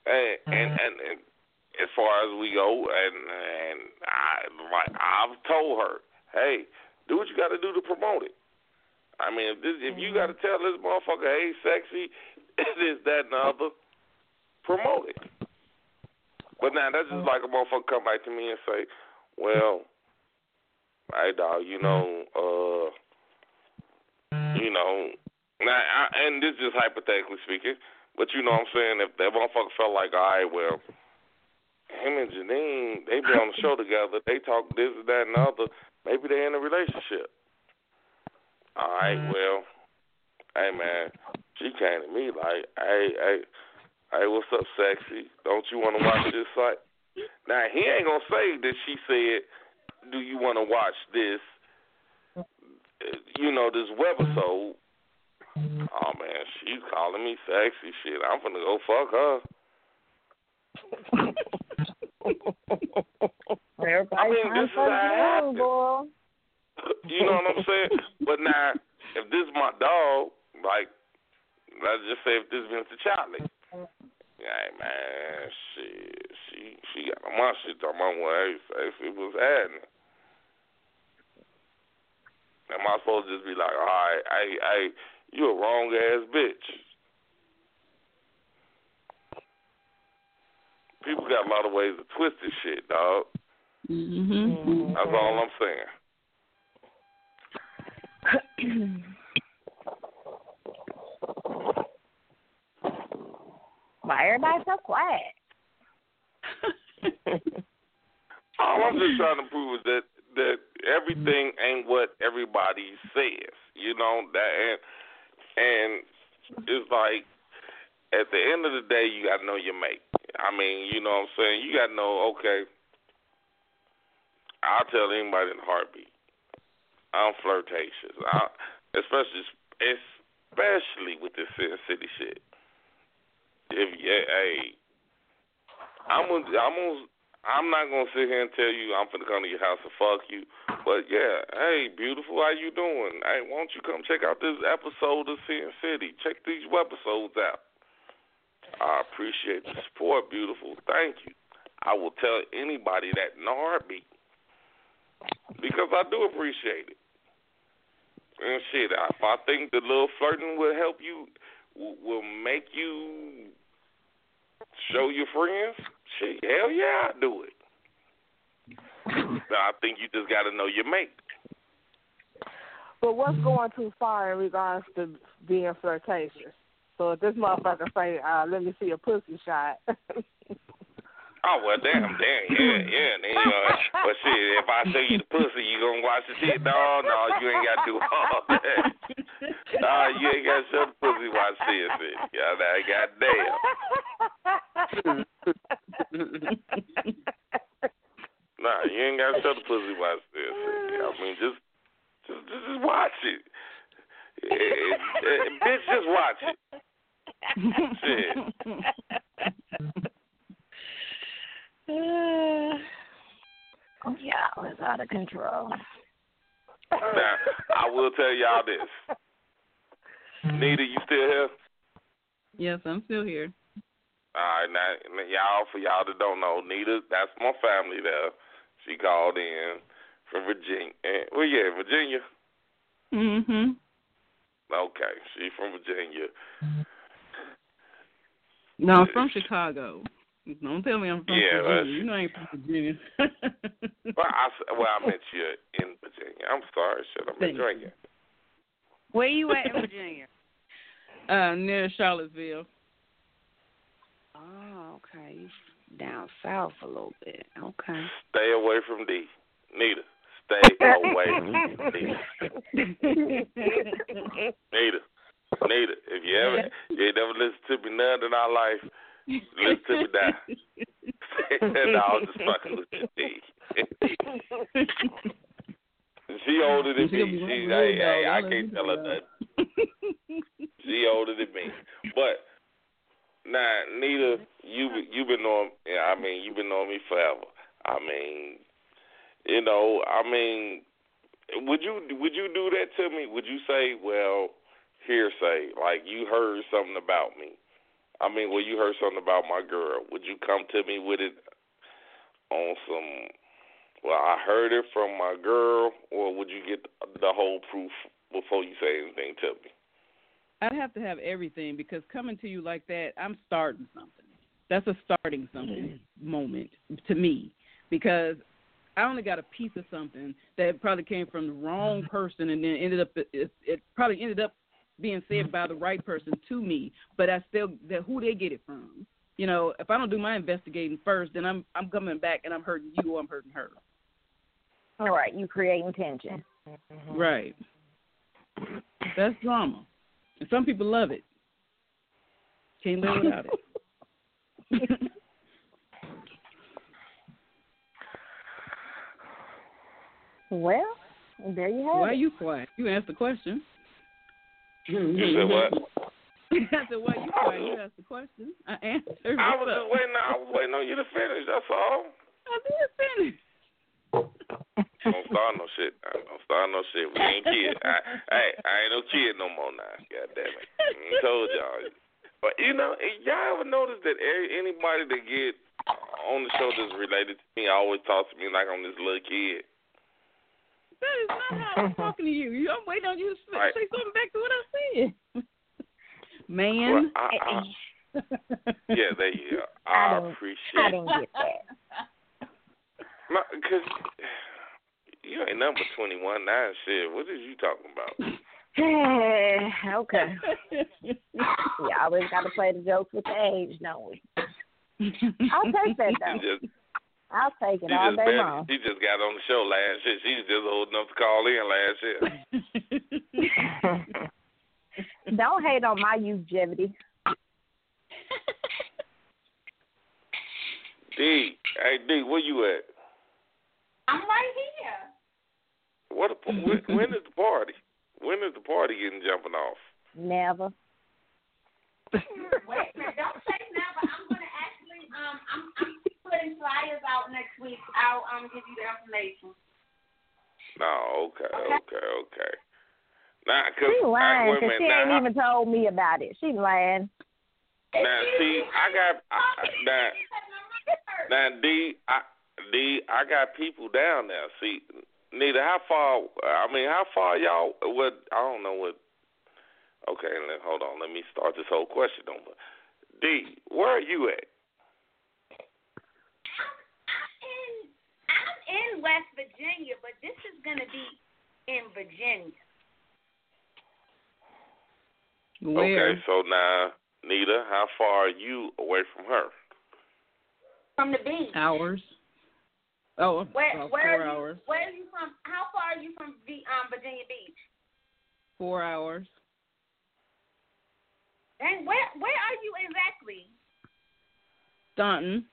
Speaker 4: and and and as far as we go, and and I like I've told her, hey, do what you got to do to promote it. I mean, if this, if you got to tell this motherfucker, hey, sexy, this, that, and the other, promote it. But now that's just like a motherfucker come back to me and say, well, hey, dog, you know, uh, you know, now, I, and this is just hypothetically speaking, but you know what I'm saying? If that motherfucker felt like, all right, well, him and Janine, they be on the show together, they talk this, and that, and the other, maybe they in a relationship. All right, mm. well, hey man, she came to me like, hey, hey, hey, what's up, sexy? Don't you want to watch this site? Now he ain't gonna say that she said, do you want to watch this? You know this webisode. Mm-hmm. Oh man, she's calling me sexy shit. I'm gonna go fuck her.
Speaker 7: Everybody
Speaker 4: I mean, this is how it
Speaker 7: you, boy.
Speaker 4: You know what I'm saying? But now, if this is my dog, like, let's just say if this is Mr. Charlie, hey man, shit, she she got my shit on my way. Sexy was happening. Am I supposed to just be like, all right, hey, hey, you a wrong ass bitch? People got a lot of ways to twist this shit, dog.
Speaker 9: Mm-hmm.
Speaker 4: That's all I'm saying.
Speaker 7: Why everybody so quiet?
Speaker 4: All I'm just trying to prove is that that everything ain't what everybody says. You know that, and and it's like at the end of the day, you got to know your mate. I mean, you know what I'm saying? You got to know. Okay, I'll tell anybody in a heartbeat. I'm flirtatious, I, especially especially with this Sin City shit. If yeah, hey, I'm gonna, I'm gonna, I'm not gonna sit here and tell you I'm gonna come to your house and fuck you. But yeah, hey, beautiful, how you doing? Hey, why don't you come check out this episode of Sin City? Check these episodes out. I appreciate the support, beautiful. Thank you. I will tell anybody that in a heartbeat because I do appreciate it. And shit, if I think the little flirting will help you, will make you show your friends, shit, hell yeah, I do it. I think you just got to know your mate.
Speaker 6: But what's going too far in regards to being flirtatious? So if this motherfucker say, uh, "Let me see a pussy shot,"
Speaker 4: Oh well, damn, damn, yeah, yeah. Then, you know, but shit, if I show you the pussy, you gonna watch the shit? No, no, you ain't got to do all that. no, you ain't got to show the pussy watch this shit. Yeah, that goddamn. nah, you ain't got to show the pussy watch this shit. I mean, just, just, just, watch it. it, it, it bitch, just watch it. Shit.
Speaker 7: oh yeah, it's out of control.
Speaker 4: Now, I will tell y'all this. Nita, you still here?
Speaker 9: Yes, I'm still here.
Speaker 4: All right, now, y'all, for y'all that don't know, Nita, that's my family there. She called in from Virginia. Well, yeah, Virginia.
Speaker 9: Mm-hmm.
Speaker 4: Okay, she from Virginia.
Speaker 9: No, I'm from Chicago. Don't tell me I'm from
Speaker 4: yeah,
Speaker 9: Virginia. You know I ain't from Virginia.
Speaker 4: well, I, well, I meant you in Virginia. I'm sorry, shit. I'm in Virginia.
Speaker 1: Where you at in Virginia?
Speaker 9: uh, near Charlottesville.
Speaker 1: Oh, okay. Down south a little bit. Okay.
Speaker 4: Stay away from D. Nita. Stay away from D. Nita. Nita, if you ever you ain't never listen to me none in our life, listen to me now. no, I'm just fucking with you. She older than me. She, hey, hey, I can't tell her nothing. she older than me. But now, Nita, you you've been knowing. I mean, you've been knowing me forever. I mean, you know, I mean, would you would you do that to me? Would you say, well, hearsay, like you heard something about me? I mean, well, you heard something about my girl. Would you come to me with it on some? Well, I heard it from my girl, or would you get the whole proof before you say anything to me?
Speaker 9: I'd have to have everything because coming to you like that, I'm starting something. That's a starting something mm-hmm. moment to me because I only got a piece of something that probably came from the wrong mm-hmm. person and then ended up it, it probably ended up being said mm-hmm. by the right person to me, but I still that who they get it from. You know, if I don't do my investigating first, then I'm I'm coming back and I'm hurting you or I'm hurting her.
Speaker 7: All right, you creating tension. Mm-hmm.
Speaker 9: Right. That's drama. And some people love it. Can't live without it.
Speaker 7: well, there you have
Speaker 9: Why
Speaker 7: it.
Speaker 9: are you quiet? You asked the question. Mm-hmm.
Speaker 4: You said what?
Speaker 9: I said, why you asked the question. I answered.
Speaker 4: I was just waiting. I was waiting on you to finish. That's all.
Speaker 9: I did finish.
Speaker 4: Don't start no shit. Now. Don't start no shit. We ain't kids. I, hey, I ain't no kid no more now. God damn it. I told y'all. But you know, eh, y'all ever notice that anybody that get on the show that's related to me always talks to me like I'm this little kid.
Speaker 9: That is not how I'm talking to you. I'm waiting on you to say
Speaker 4: Right.
Speaker 9: say something back to what I said.
Speaker 4: Well,
Speaker 9: Man.
Speaker 4: I, I, eh, eh. yeah, there you uh, go.
Speaker 7: I
Speaker 4: I, appreciate.
Speaker 7: I didn't get that.
Speaker 4: Because you ain't number twenty one now. Shit, what is you talking about?
Speaker 7: okay. we always got to play the jokes with the age, don't we? I'll take that though.
Speaker 4: Just,
Speaker 7: I'll take it
Speaker 4: she
Speaker 7: all
Speaker 4: just,
Speaker 7: day
Speaker 4: barely-
Speaker 7: long.
Speaker 4: she just got on the show last year. She was just old enough to call in last year.
Speaker 7: Don't hate on my longevity.
Speaker 4: D, hey D, where you at?
Speaker 8: I'm right here.
Speaker 4: What? A, when, when is the party? When is the party getting jumping off?
Speaker 7: Never.
Speaker 8: Wait a minute, don't say now, but I'm gonna actually um I'm I'm putting flyers out next week. I'll um give you the information.
Speaker 4: No, okay, okay, okay. Nah, cause
Speaker 7: She lying
Speaker 4: wait a
Speaker 7: 'cause
Speaker 4: minute.
Speaker 7: she
Speaker 4: now,
Speaker 7: ain't
Speaker 4: I-
Speaker 7: even told me about it. She lying.
Speaker 4: Now, see, I got I, I- now, now D, I, D, I got people down there. See, Nita, how far? I mean, how far y'all? What? I don't know what. Okay, let, hold on. Let me start this whole question over. D, where are you at?
Speaker 8: In I'm in West Virginia, but this is gonna be in Virginia.
Speaker 9: Where?
Speaker 4: Okay, so now, Nita, how far are you away from her?
Speaker 8: From the beach.
Speaker 9: Hours. Oh,
Speaker 8: Where
Speaker 9: about
Speaker 8: where
Speaker 9: four
Speaker 8: are you
Speaker 9: hours.
Speaker 8: where are you from how far are you from the um Virginia Beach?
Speaker 9: Four hours.
Speaker 8: And where where are you exactly?
Speaker 9: Staunton.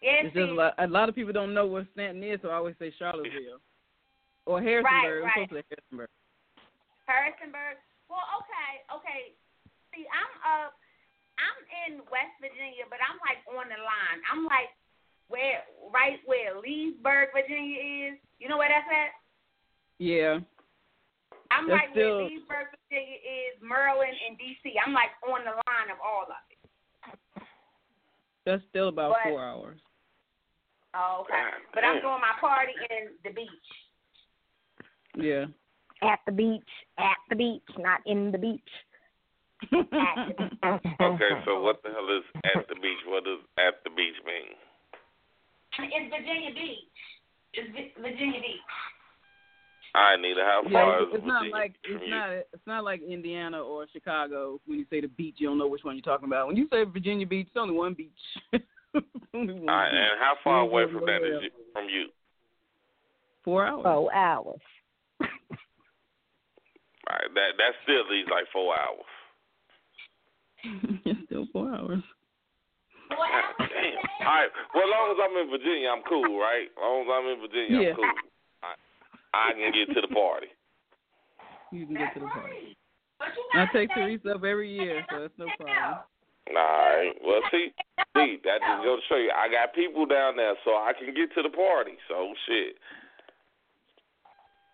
Speaker 8: Yeah,
Speaker 9: It's just a lot, a lot of people don't know where Staunton is, so I always say Charlottesville or Harrisonburg.
Speaker 8: Right.
Speaker 9: say Harrisonburg.
Speaker 8: Harrisonburg. Well, okay, okay. See, I'm up. I'm in West Virginia, but I'm like on the line. I'm like where, right where Leesburg, Virginia is. You know where that's at?
Speaker 9: Yeah.
Speaker 8: I'm
Speaker 9: That's
Speaker 8: right
Speaker 9: still-
Speaker 8: where Leesburg, Virginia is. Maryland and D.C. I'm like on the line of all of it.
Speaker 9: That's still about
Speaker 8: But-
Speaker 9: four hours.
Speaker 8: Oh, okay. But I'm doing my party in the beach.
Speaker 9: Yeah.
Speaker 7: At the beach. At the beach, not in the beach.
Speaker 4: Okay, so what the hell is at the beach? What does at the beach mean?
Speaker 8: It's Virginia Beach. It's Virginia Beach.
Speaker 4: All right, Nita, how
Speaker 9: Yeah,
Speaker 4: far
Speaker 9: it's, it's not like it's
Speaker 4: you?
Speaker 9: not it's not like Indiana or Chicago. When you say the beach, you don't know which one you're talking about. When you say Virginia Beach, it's only one beach. only uh, one
Speaker 4: All right,
Speaker 9: beach.
Speaker 4: and how far away from that is nowhere you, from you?
Speaker 9: Four hours.
Speaker 7: Four hours.
Speaker 4: All right, that that still leaves like four hours.
Speaker 9: it's still four hours.
Speaker 4: God damn. All right. Well, as long as I'm in Virginia, I'm cool, right? As long as I'm in Virginia,
Speaker 9: Yeah.
Speaker 4: I'm cool. I, I can get to the party.
Speaker 9: You can get to the party. I take Teresa up every year, so it's no problem.
Speaker 4: All right. Well, see, see, that just goes to show you, I got people down there, so I can get to the party. So shit,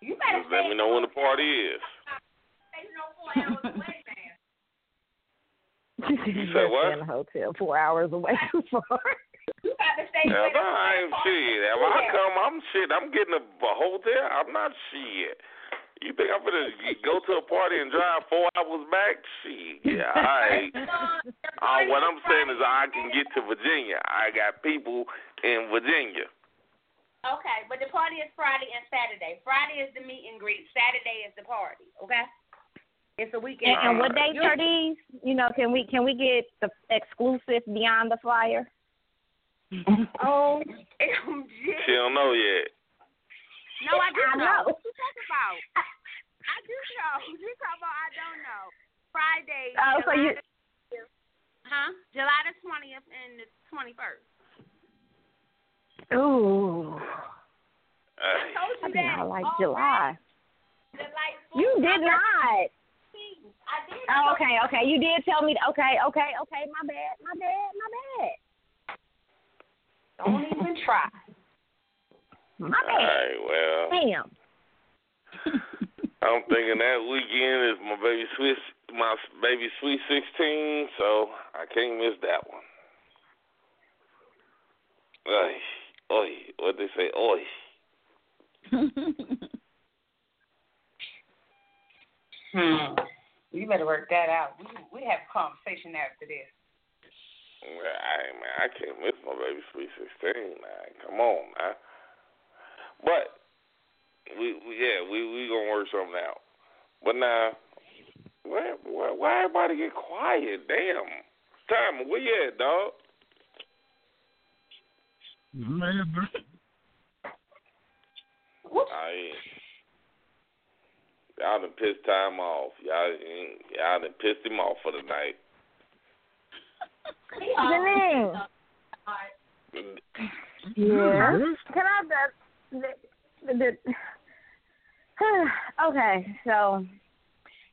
Speaker 8: You better
Speaker 4: just let me know when the party is.
Speaker 8: stay no four hours away, man.
Speaker 7: you
Speaker 4: said what?
Speaker 7: In a hotel four hours away from
Speaker 8: You got to stay
Speaker 4: Hell no, I ain't shit. If I come, I'm shit. I'm getting a, a hotel. I'm not shit. You think I'm gonna go to a party and drive four hours back? Shit, yeah, all right. Uh, what I'm saying is I can get to Virginia. I got people in Virginia.
Speaker 8: Okay, but the party is Friday and Saturday. Friday is the meet and greet. Saturday is the party. Okay. It's a weekend.
Speaker 7: And, and what dates are these? You know, can we can we get the exclusive beyond the flyer?
Speaker 8: Oh,
Speaker 4: She don't know yet.
Speaker 8: No, I do
Speaker 7: I
Speaker 8: know.
Speaker 7: know.
Speaker 8: What you talking about? I do know. You talking about I don't know. Friday.
Speaker 7: Oh, so you-
Speaker 8: the- Huh? July the twentieth and the twenty first.
Speaker 7: Ooh,
Speaker 8: I told you that.
Speaker 7: I like
Speaker 8: already.
Speaker 7: July.
Speaker 8: The light
Speaker 7: You did not.
Speaker 8: I did.
Speaker 7: Oh, okay, okay. You did tell me. Okay, okay, okay. My bad. My bad. My bad.
Speaker 8: Don't even try.
Speaker 7: My bad.
Speaker 4: right, well,
Speaker 7: Damn.
Speaker 4: I'm thinking that weekend is my baby sweet, my baby sweet 16, so I can't miss that one. Oy, oy, what they say? Oy.
Speaker 8: Hmm. You better work that out. We we have a conversation after this.
Speaker 4: Well, I man, I can't miss my baby sweet 16, man. Come on, man. But we, we yeah, we we gonna work work something out. But now, why, why, why everybody get quiet? Damn. Time, where you at, dog?
Speaker 5: Man, bro.
Speaker 4: I ah, Y'all done pissed time off. Y'all, y'all done pissed him off for the night.
Speaker 7: Janine. Yeah. Can I just the, the, okay, so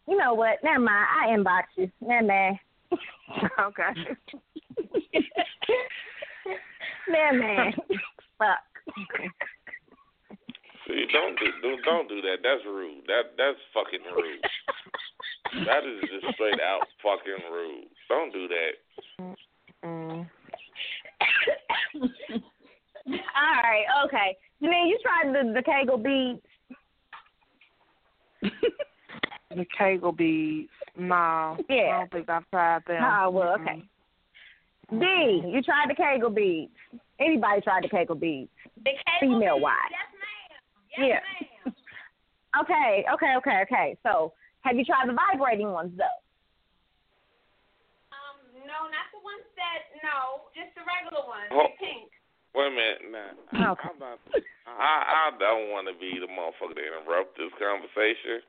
Speaker 7: you know what? Never mind. I inbox you. Never mind.
Speaker 6: okay.
Speaker 7: Never mind. Fuck.
Speaker 4: See, don't do, do don't do that. That's rude. That that's fucking rude. that is just straight out fucking rude. Don't do that.
Speaker 7: Mm. All right, okay. Janine, you tried the the Kegel beads.
Speaker 6: the Kegel beads. No.
Speaker 7: Yeah.
Speaker 6: I don't think I've tried them.
Speaker 7: Oh, well, okay. D, you tried the Kegel beads. Anybody tried the Kegel beads?
Speaker 8: The Kegel
Speaker 7: Female
Speaker 8: beads?
Speaker 7: wise.
Speaker 8: Yes, ma'am. Yes,
Speaker 7: Yeah.
Speaker 8: ma'am.
Speaker 7: Okay, okay, okay, okay. So, have you tried the vibrating ones though?
Speaker 8: Um, no, not the ones that. No, just the regular ones.
Speaker 4: Oh.
Speaker 8: The pink.
Speaker 4: Wait a minute, now.
Speaker 7: Ah, okay.
Speaker 4: I'm not, I I don't want to be the motherfucker to interrupt this conversation,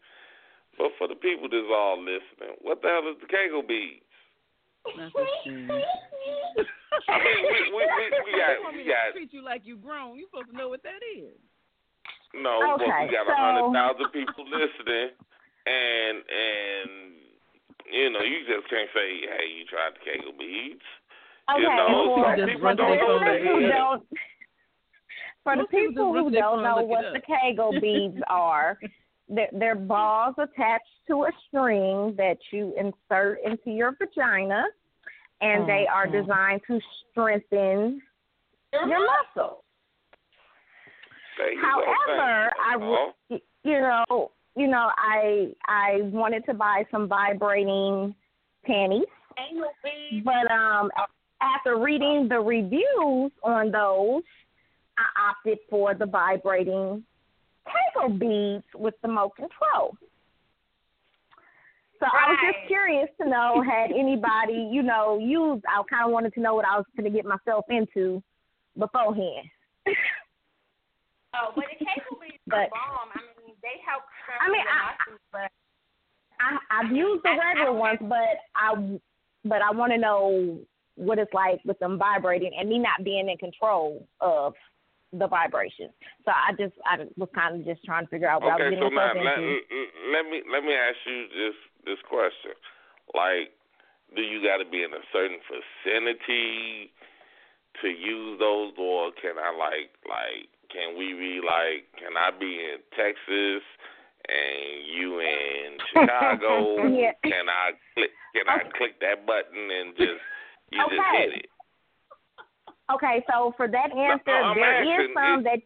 Speaker 4: but for the people that's all listening, what the hell is the Kegel beads?
Speaker 9: That's a shame.
Speaker 4: I mean, we we we, we got
Speaker 9: You want
Speaker 4: we
Speaker 9: me to
Speaker 4: got
Speaker 9: treat you like you grown. You supposed to know what that is.
Speaker 4: no, but
Speaker 7: Okay,
Speaker 4: we got a
Speaker 7: so-
Speaker 4: hundred thousand people listening, and and you know you just can't say, hey, you tried the Kegel beads.
Speaker 7: Okay,
Speaker 4: You know,
Speaker 7: for,
Speaker 4: some
Speaker 9: Just
Speaker 4: people
Speaker 9: run
Speaker 4: don't know the
Speaker 9: in.
Speaker 7: who
Speaker 4: head.
Speaker 7: for the
Speaker 9: Most people
Speaker 7: people who don't know what the
Speaker 9: up.
Speaker 7: Kegel beads are, they're, they're balls attached to a string that you insert into your vagina, and they are
Speaker 9: Mm-hmm.
Speaker 7: designed to strengthen your muscles.
Speaker 4: You.
Speaker 7: However, I
Speaker 4: you. Oh,
Speaker 7: you know, you know, I I wanted to buy some vibrating panties,
Speaker 8: Anal
Speaker 7: but um, after reading the reviews on those, I opted for the vibrating Kegel beads with the Mo Control. So I was just curious to know had anybody, you know, used. I kind of wanted to know what I was going to get myself into beforehand.
Speaker 8: Oh, but the Kegel beads are bomb. I mean, they help
Speaker 7: I mean, I,
Speaker 8: but
Speaker 7: I, I've used the regular ones, but I but I want to know what it's like with them vibrating and me not being in control of the vibration. So I just I was kind of just trying to figure out what I was
Speaker 4: Okay,
Speaker 7: getting
Speaker 4: so now
Speaker 7: myself
Speaker 4: let,
Speaker 7: into.
Speaker 4: let me let me ask you this this question: like, do you got to be in a certain vicinity to use those, or can I like like can we be like can I be in Texas and you in Chicago?
Speaker 7: Yeah.
Speaker 4: Can I click can I click that button and just you just
Speaker 7: Okay.
Speaker 4: hit it?
Speaker 7: Okay, so for that answer,
Speaker 4: I'm
Speaker 7: there is some
Speaker 4: is-
Speaker 7: that.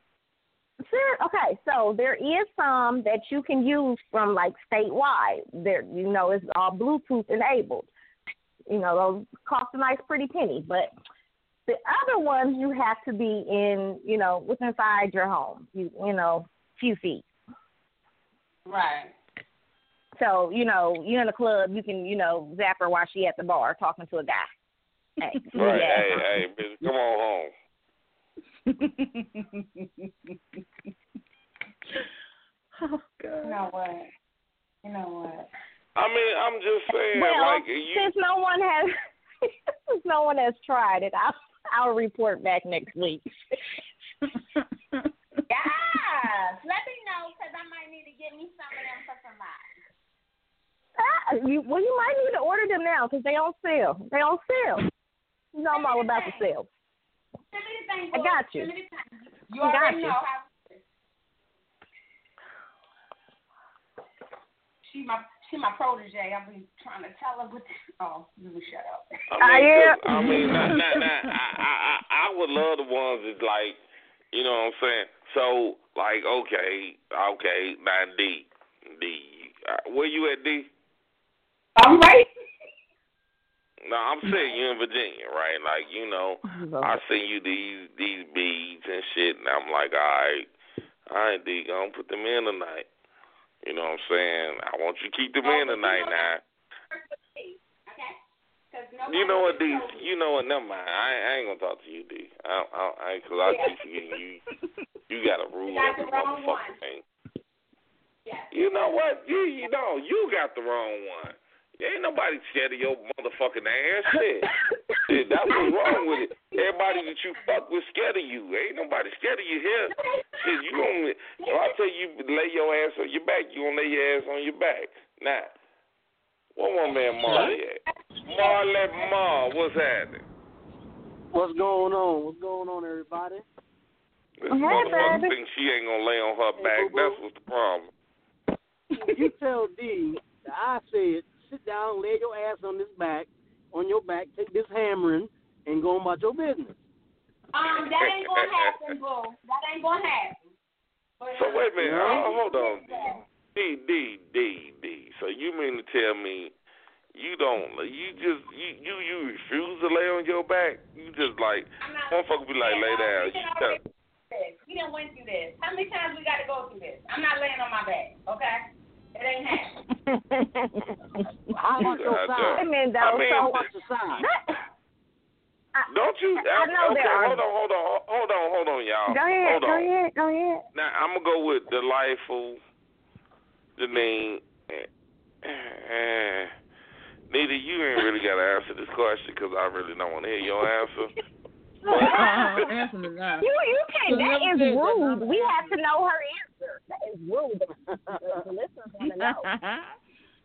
Speaker 7: Sure. Okay, so there is some that you can use from like statewide. There, you know, it's all Bluetooth enabled. You know, those cost a nice pretty penny, but the other ones you have to be in, you know, within inside your home. You, you know, few feet.
Speaker 8: right.
Speaker 7: So you know, you're in a club, you can, you know, zap her while she at the bar talking to a guy. Hey,
Speaker 4: Right?
Speaker 7: yeah.
Speaker 4: Hey, hey, bitch, come on home.
Speaker 9: oh God.
Speaker 8: You know what? You know what?
Speaker 4: I mean, I'm just saying,
Speaker 7: Well,
Speaker 4: like you.
Speaker 7: since no one has since no one has tried it, I'll I'll report back next week.
Speaker 8: Yes. Let me know because I might need to get me some of them for somebody.
Speaker 7: Ah, you, well, you might need to order them now because they don't sell. They don't sell. You know I'm all about the sale.
Speaker 8: Send me the thing.
Speaker 7: I got you.
Speaker 8: Send me the thing. You
Speaker 7: I got you.
Speaker 8: She my she my protege. I've been trying to tell her what. Oh, you can shut up.
Speaker 4: I mean,
Speaker 7: yeah.
Speaker 4: 'cause- I mean, nah, nah, nah, I, I, I, I would love the ones that like, you know what I'm saying. So, like, okay, okay, now D, D, uh, where you at, D?
Speaker 8: I'm right.
Speaker 4: No, I'm saying you in Virginia, right? Like, you know, mm-hmm. I seen you these these beads and shit, and I'm like, all right, all right, D, gonna put them in tonight. You know what I'm saying? I want you to keep them oh, in tonight now.
Speaker 8: Okay? Because
Speaker 4: You know what, D? You know what? Never mind. I, I ain't gonna talk to you, D. I, I, I cause I keep forgetting you. You got to rule
Speaker 8: You
Speaker 4: every
Speaker 8: the
Speaker 4: motherfucking
Speaker 8: one.
Speaker 4: thing.
Speaker 8: Yeah.
Speaker 4: You know what? You, you know, you got the wrong one. Ain't nobody scared of your motherfucking ass. Shit. Shit, that's what's wrong with it. Everybody that you fuck with scared of you. Ain't nobody scared of you here. Shit, you gonna, if I tell you lay your ass on your back, you gonna lay your ass on your back. Now, where my man Marley at? Marley Ma, what's happening?
Speaker 10: What's going on? What's going on, everybody?
Speaker 4: This
Speaker 10: Hey,
Speaker 4: motherfucker
Speaker 10: baby.
Speaker 4: thinks she ain't gonna lay on her back. That's what's the problem.
Speaker 10: you tell D that I said, sit down, lay your ass on this back, on your back, take this hammering, and go about your business.
Speaker 8: Um, that ain't gonna happen, boo. That ain't gonna happen. But,
Speaker 4: So wait a minute.
Speaker 10: Yeah.
Speaker 4: Hold on. D D D D. So you mean to tell me you don't? You just you you you refuse to lay on your back? You just like motherfucker be like lay down. You tell,
Speaker 8: We done went through this. How many times we got to go through this? I'm not laying on my back, okay? It ain't happening.
Speaker 10: How about your
Speaker 4: God,
Speaker 10: side?
Speaker 4: damn.
Speaker 7: I mean, though,
Speaker 4: I mean,
Speaker 7: so
Speaker 10: How about your side?
Speaker 4: don't you?
Speaker 7: I know
Speaker 4: okay,
Speaker 7: there are-
Speaker 4: hold on, hold on, hold on, hold on, y'all.
Speaker 7: Go ahead,
Speaker 4: hold
Speaker 7: go
Speaker 4: on.
Speaker 7: ahead, go ahead.
Speaker 4: Now I'm gonna go with delightful, Janine. Uh, Nita, you ain't really got to answer this question because I really don't want to hear your answer.
Speaker 9: answer me now.
Speaker 7: You you can't. That
Speaker 9: Never
Speaker 7: is
Speaker 9: said that,
Speaker 7: rude. We have to know her answer. That is rude. The, the listeners want to know.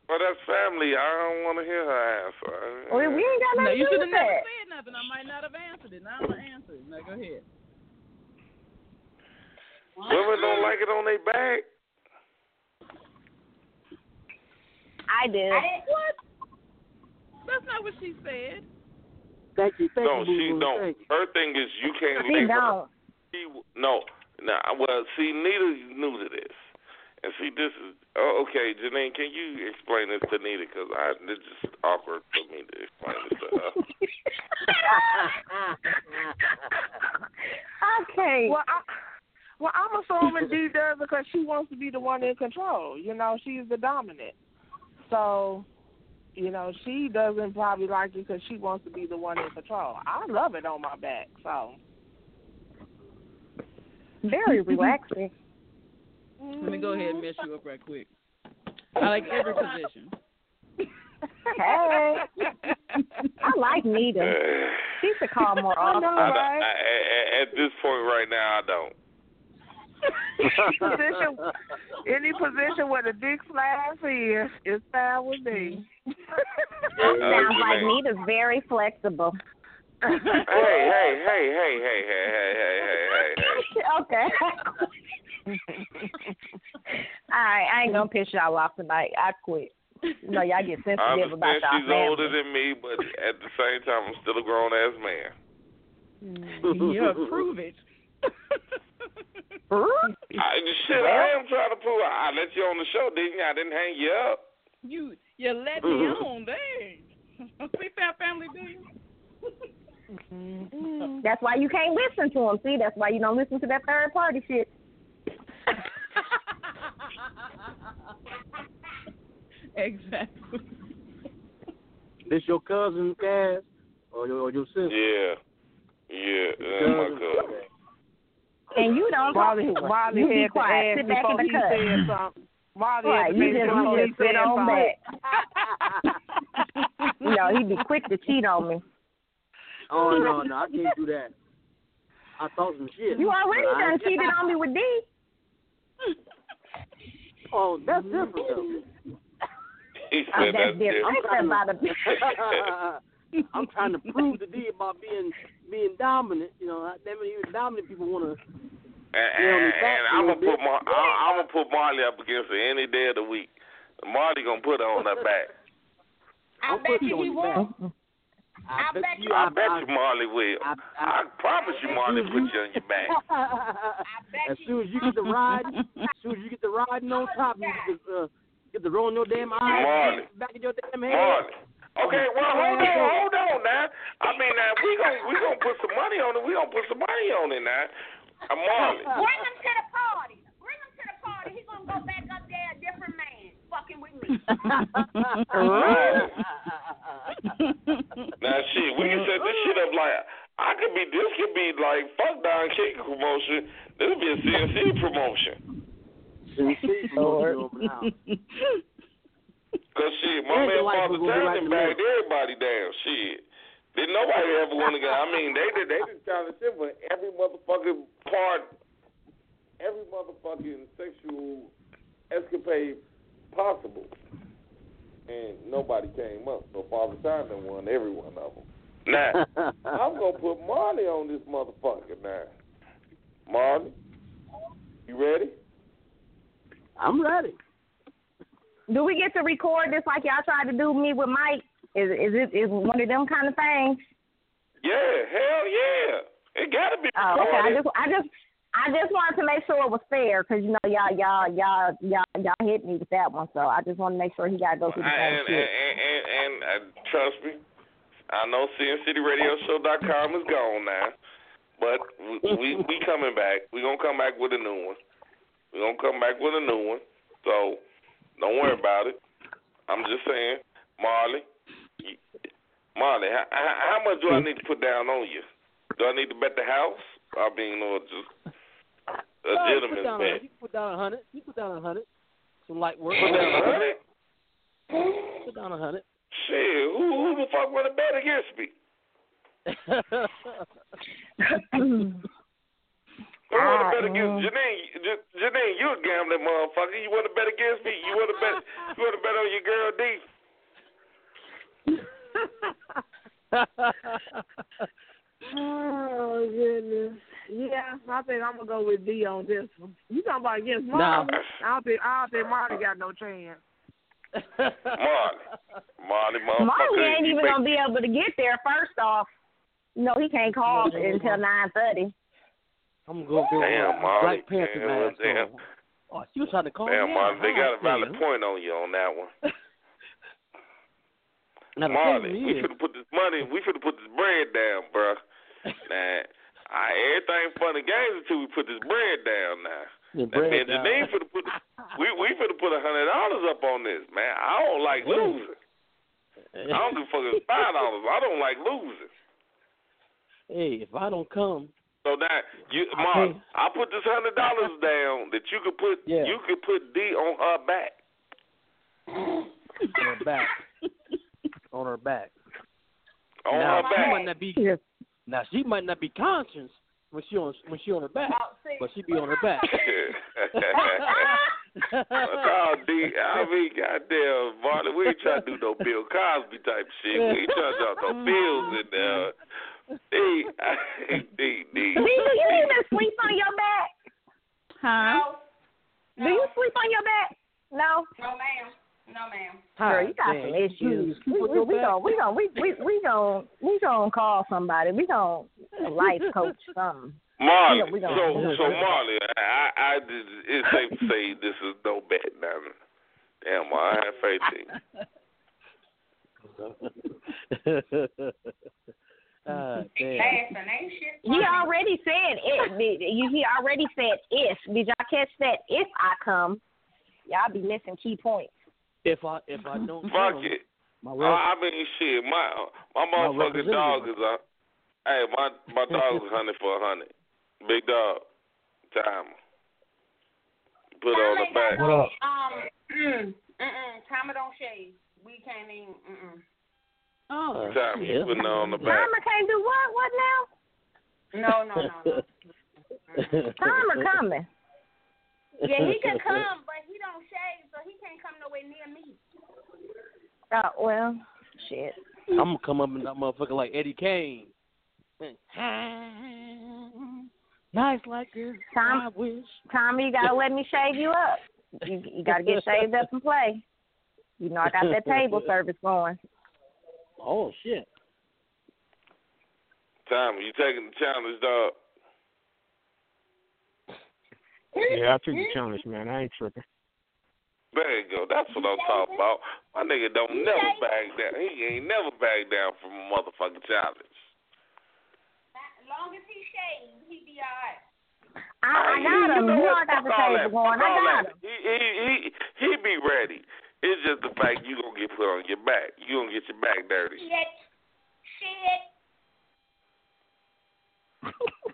Speaker 4: But that's family. I don't want to hear her answer.
Speaker 7: Well, we ain't got
Speaker 9: No,
Speaker 7: nothing
Speaker 9: you
Speaker 7: to
Speaker 9: should
Speaker 7: do
Speaker 9: have
Speaker 7: with
Speaker 9: never
Speaker 7: that.
Speaker 9: said nothing. I might not have answered it. Now I'm gonna answer it. Now go ahead.
Speaker 4: Women don't like it on their back.
Speaker 7: I do.
Speaker 9: What? That's not what she said.
Speaker 10: Thank you, thank
Speaker 4: no,
Speaker 10: you,
Speaker 4: she
Speaker 10: boo-boo.
Speaker 4: don't.
Speaker 10: Thank you.
Speaker 4: Her thing is you can't
Speaker 7: She
Speaker 4: leave her.
Speaker 7: don't.
Speaker 4: She, no, no. Well, see, Nita's new to this, and see, this is. Oh, okay, Janine, can you explain this to Nita? Because I it's just awkward for me to explain this to her.
Speaker 7: okay.
Speaker 6: Well, I, well, I'm assuming D does because she wants to be the one in control. You know, she's the dominant. So, you know, she doesn't probably like it because she wants to be the one in control. I love it on my back. So,
Speaker 7: Very relaxing.
Speaker 9: Let me go ahead and mess you up right quick. I like every position.
Speaker 7: Hey, I like Nita. She should call more
Speaker 6: I
Speaker 7: often.
Speaker 6: know,
Speaker 4: I,
Speaker 6: right?
Speaker 4: I, I, at this point right now, I don't.
Speaker 6: Position, any position where the dick slides in is fine with me. Mm-hmm.
Speaker 7: Sounds like me Nita's very flexible.
Speaker 4: hey, hey, hey, hey, hey, hey, hey, hey, hey, hey, hey.
Speaker 7: okay. All right, I ain't gonna piss y'all off tonight. I quit. You know, y'all get
Speaker 4: I
Speaker 7: sensitive about
Speaker 4: understand
Speaker 7: y'all
Speaker 4: she's
Speaker 7: family.
Speaker 4: older than me, but at the same time, I'm still a grown ass man.
Speaker 9: Mm, yeah, prove it.
Speaker 4: I, shit, I am trying to prove. I let you on the show, didn't you? I didn't hang you up.
Speaker 9: You you let me mm-hmm. on, dang. See Fat Family do you? Mm-hmm.
Speaker 7: That's why you can't listen to them. See, that's why you don't listen to that third party shit.
Speaker 9: exactly.
Speaker 10: This your cousin, Cass, or your, or your sister?
Speaker 4: Yeah, yeah, that's my cousin.
Speaker 7: And you don't
Speaker 6: Marley,
Speaker 7: talk to her.
Speaker 6: Marley
Speaker 7: you be quiet. Sit back in
Speaker 6: before
Speaker 7: the
Speaker 6: he
Speaker 7: cut.
Speaker 6: said something. Marley had
Speaker 7: Right, you just,
Speaker 6: sure
Speaker 7: you just sit on
Speaker 6: something.
Speaker 7: back. you know, he'd be quick to cheat on me.
Speaker 10: Oh no, no, I can't do that. I thought some shit.
Speaker 7: You already
Speaker 10: but I-
Speaker 7: done cheated on me with D.
Speaker 10: Oh, that's different though.
Speaker 4: He
Speaker 7: Oh,
Speaker 4: said
Speaker 7: that's
Speaker 4: that's
Speaker 7: different.
Speaker 4: different.
Speaker 7: I'm talking about a
Speaker 10: I'm trying to prove to D about being being dominant. You know, that many even dominant people want to.
Speaker 4: And,
Speaker 10: Yeah,
Speaker 4: and,
Speaker 10: we back
Speaker 4: and
Speaker 10: a
Speaker 4: I'm gonna put
Speaker 10: bit.
Speaker 4: Mar- I, I'm gonna put Marley up against her any day of the week. Marley gonna put her on her back.
Speaker 8: I bet you he will.
Speaker 10: I,
Speaker 8: bet
Speaker 10: you.
Speaker 4: I bet you Marley will.
Speaker 10: I,
Speaker 4: I promise you Marley put you on your back.
Speaker 10: as soon as you get the ride, as soon as you get the riding on top, you get the, uh, get the rolling your damn eyes
Speaker 4: Marley.
Speaker 10: back of your damn head.
Speaker 4: Marley. Okay, well hold on, hold on now. I mean now we gonna we gonna put some money on it. We gonna put some money on it now. Uh, Marley.
Speaker 8: Bring him to the party. Bring him to the party. He gonna go back up there a different man, fucking with me. right.
Speaker 4: Now shit, we can set this shit up like I could be. This could be like fuck Don King promotion. This would be a CNC promotion.
Speaker 10: CNC promotion over the house.
Speaker 4: Cause shit, my man Father Townsend bagged everybody down. Shit. Didn't nobody ever want to go. I mean, they did. They did China shit, but every motherfucking part, every motherfucking sexual escapade possible, and nobody came up. So Father Townsend won every one of them. Now, I'm gonna put Marley on this motherfucker now. Marley, you ready?
Speaker 10: I'm ready.
Speaker 7: Do we get to record this like y'all tried to do me with Mike? Is is it is one of them kind of things?
Speaker 4: Yeah, hell yeah. It gotta be
Speaker 7: Oh, okay. I just I just I just wanted to make sure it was fair because you know y'all y'all y'all y'all y'all hit me with that one, so I just want to make sure he got to go through the same
Speaker 4: and,
Speaker 7: shit.
Speaker 4: and, and, and, and uh, trust me, I know CNCityRadioshow.com is gone now, but we, we we coming back. We gonna come back with a new one. We gonna come back with a new one. So don't worry about it. I'm just saying, Marley, you, Marley, how, how, how much do I need to put down on you? Do I need to bet the house? I mean, or just a
Speaker 10: No, you put
Speaker 4: gentleman's
Speaker 10: down a,
Speaker 4: bet?
Speaker 10: you put down a hundred. You put down a hundred. Some light work.
Speaker 4: Put down a hundred?
Speaker 10: Put down a hundred.
Speaker 4: Shit, who, who the fuck want to bet against me? Who want to ah, bet against mm. Janine? J- Janine, you a gambling motherfucker. You want to bet against me? You want to bet? You want to bet on your girl D?
Speaker 6: Oh goodness. Yeah, I think I'm gonna go with D on this one. You talking about against
Speaker 4: Nah.
Speaker 6: Marley? I don't think I don't think Marley got no chance.
Speaker 4: Marley, Marley, motherfucker.
Speaker 7: Marley ain't even
Speaker 4: make-
Speaker 7: gonna be able to get there. First off, you know he can't call until nine thirty.
Speaker 10: I'm gonna go with
Speaker 4: Damn, Marley.
Speaker 10: Black Panther
Speaker 4: Damn,
Speaker 10: mask
Speaker 4: damn.
Speaker 10: on. Oh, she was trying to call
Speaker 4: Damn,
Speaker 10: me. Out.
Speaker 4: they got a valid point on you on that one.
Speaker 10: Now,
Speaker 4: Marley, we
Speaker 10: is-
Speaker 4: finna put this money, we finna put this bread down, bruh. Nah, I, everything fun and games until we put this bread down now.
Speaker 10: The bread down.
Speaker 4: Finna put, we we finna put a hundred dollars up on this, man. I don't like losing. I don't give a fuck if five dollars. I don't like losing.
Speaker 10: Hey, if I don't come,
Speaker 4: So now, you,
Speaker 10: I
Speaker 4: Mark,
Speaker 10: pay-
Speaker 4: I put this hundred dollars down that you could put,
Speaker 10: Yeah.
Speaker 4: you could put D on her back.
Speaker 10: on her back, on her back.
Speaker 4: On
Speaker 10: now,
Speaker 4: her
Speaker 10: she
Speaker 4: back.
Speaker 10: might not be. Now she might not be conscious when she on when she on her back, but she be on her back.
Speaker 4: oh, D, I mean, goddamn, Marley, we ain't trying to do no Bill Cosby type shit. We ain't trying to drop no bills in there. D, D, D.
Speaker 7: D, do you even sleep on your back?
Speaker 11: Huh?
Speaker 7: Do you sleep on your back? No.
Speaker 8: No, ma'am. No, ma'am.
Speaker 7: Girl, you got some issues.
Speaker 10: sleep
Speaker 7: We
Speaker 10: on
Speaker 7: we
Speaker 10: your
Speaker 7: we
Speaker 10: back?
Speaker 7: gon' we gon' we we we gon' we gon' call somebody. We gon' a life coach something.
Speaker 4: Marley,
Speaker 7: We gon' we
Speaker 4: so
Speaker 7: gon'
Speaker 4: so Marley, I I did, it's safe to say this is no bet now. Damn, Marley, I have faith in you.
Speaker 10: damn.
Speaker 8: Laughing, ain't shit.
Speaker 7: He already said it. You- He already said if. Did y'all catch that? If I come, y'all be missing key points.
Speaker 10: If I if I don't
Speaker 4: Fuck
Speaker 10: come,
Speaker 4: it.
Speaker 10: my
Speaker 4: I,
Speaker 10: rep-
Speaker 4: I mean, shit, my my motherfucking
Speaker 10: representative.
Speaker 4: dog is a. Hey, my my dog is hundred for a hundred. Big dog, timer. Put her on the back.
Speaker 8: What up? Um, mm, mm, Timer don't shave. We can't even. Mm-mm.
Speaker 10: Oh,
Speaker 4: Timer, you
Speaker 10: yeah.
Speaker 4: putting her on the back.
Speaker 7: Timer can't do what? What now?
Speaker 8: No, no, no, no.
Speaker 7: Timer coming.
Speaker 8: Yeah, he can come, but he don't shave, so he can't come nowhere near me.
Speaker 7: Oh well, shit.
Speaker 10: I'm gonna come up in that motherfucker like Eddie Kane. Nice like this.
Speaker 7: Tom,
Speaker 10: I wish.
Speaker 7: Tommy, you gotta let me shave you up. You, you gotta get shaved up and play. You know I got that table service going.
Speaker 10: Oh shit.
Speaker 4: Timer, you taking the challenge, dog?
Speaker 5: Yeah, I took the challenge, man. I ain't tripping.
Speaker 4: There you go. That's what I'm talking about. My nigga don't never back down. He ain't never back down from a motherfucking challenge.
Speaker 8: As long as he shaves, he be alright.
Speaker 7: I, I
Speaker 4: He-
Speaker 7: got him.
Speaker 4: know
Speaker 7: You know
Speaker 4: what?
Speaker 7: I got the
Speaker 4: Fuck
Speaker 7: table going. I
Speaker 4: all
Speaker 7: got him.
Speaker 4: He he he he be ready. It's just the fact you gonna get put on your back. You gonna get your back already.
Speaker 8: Shit. Shit.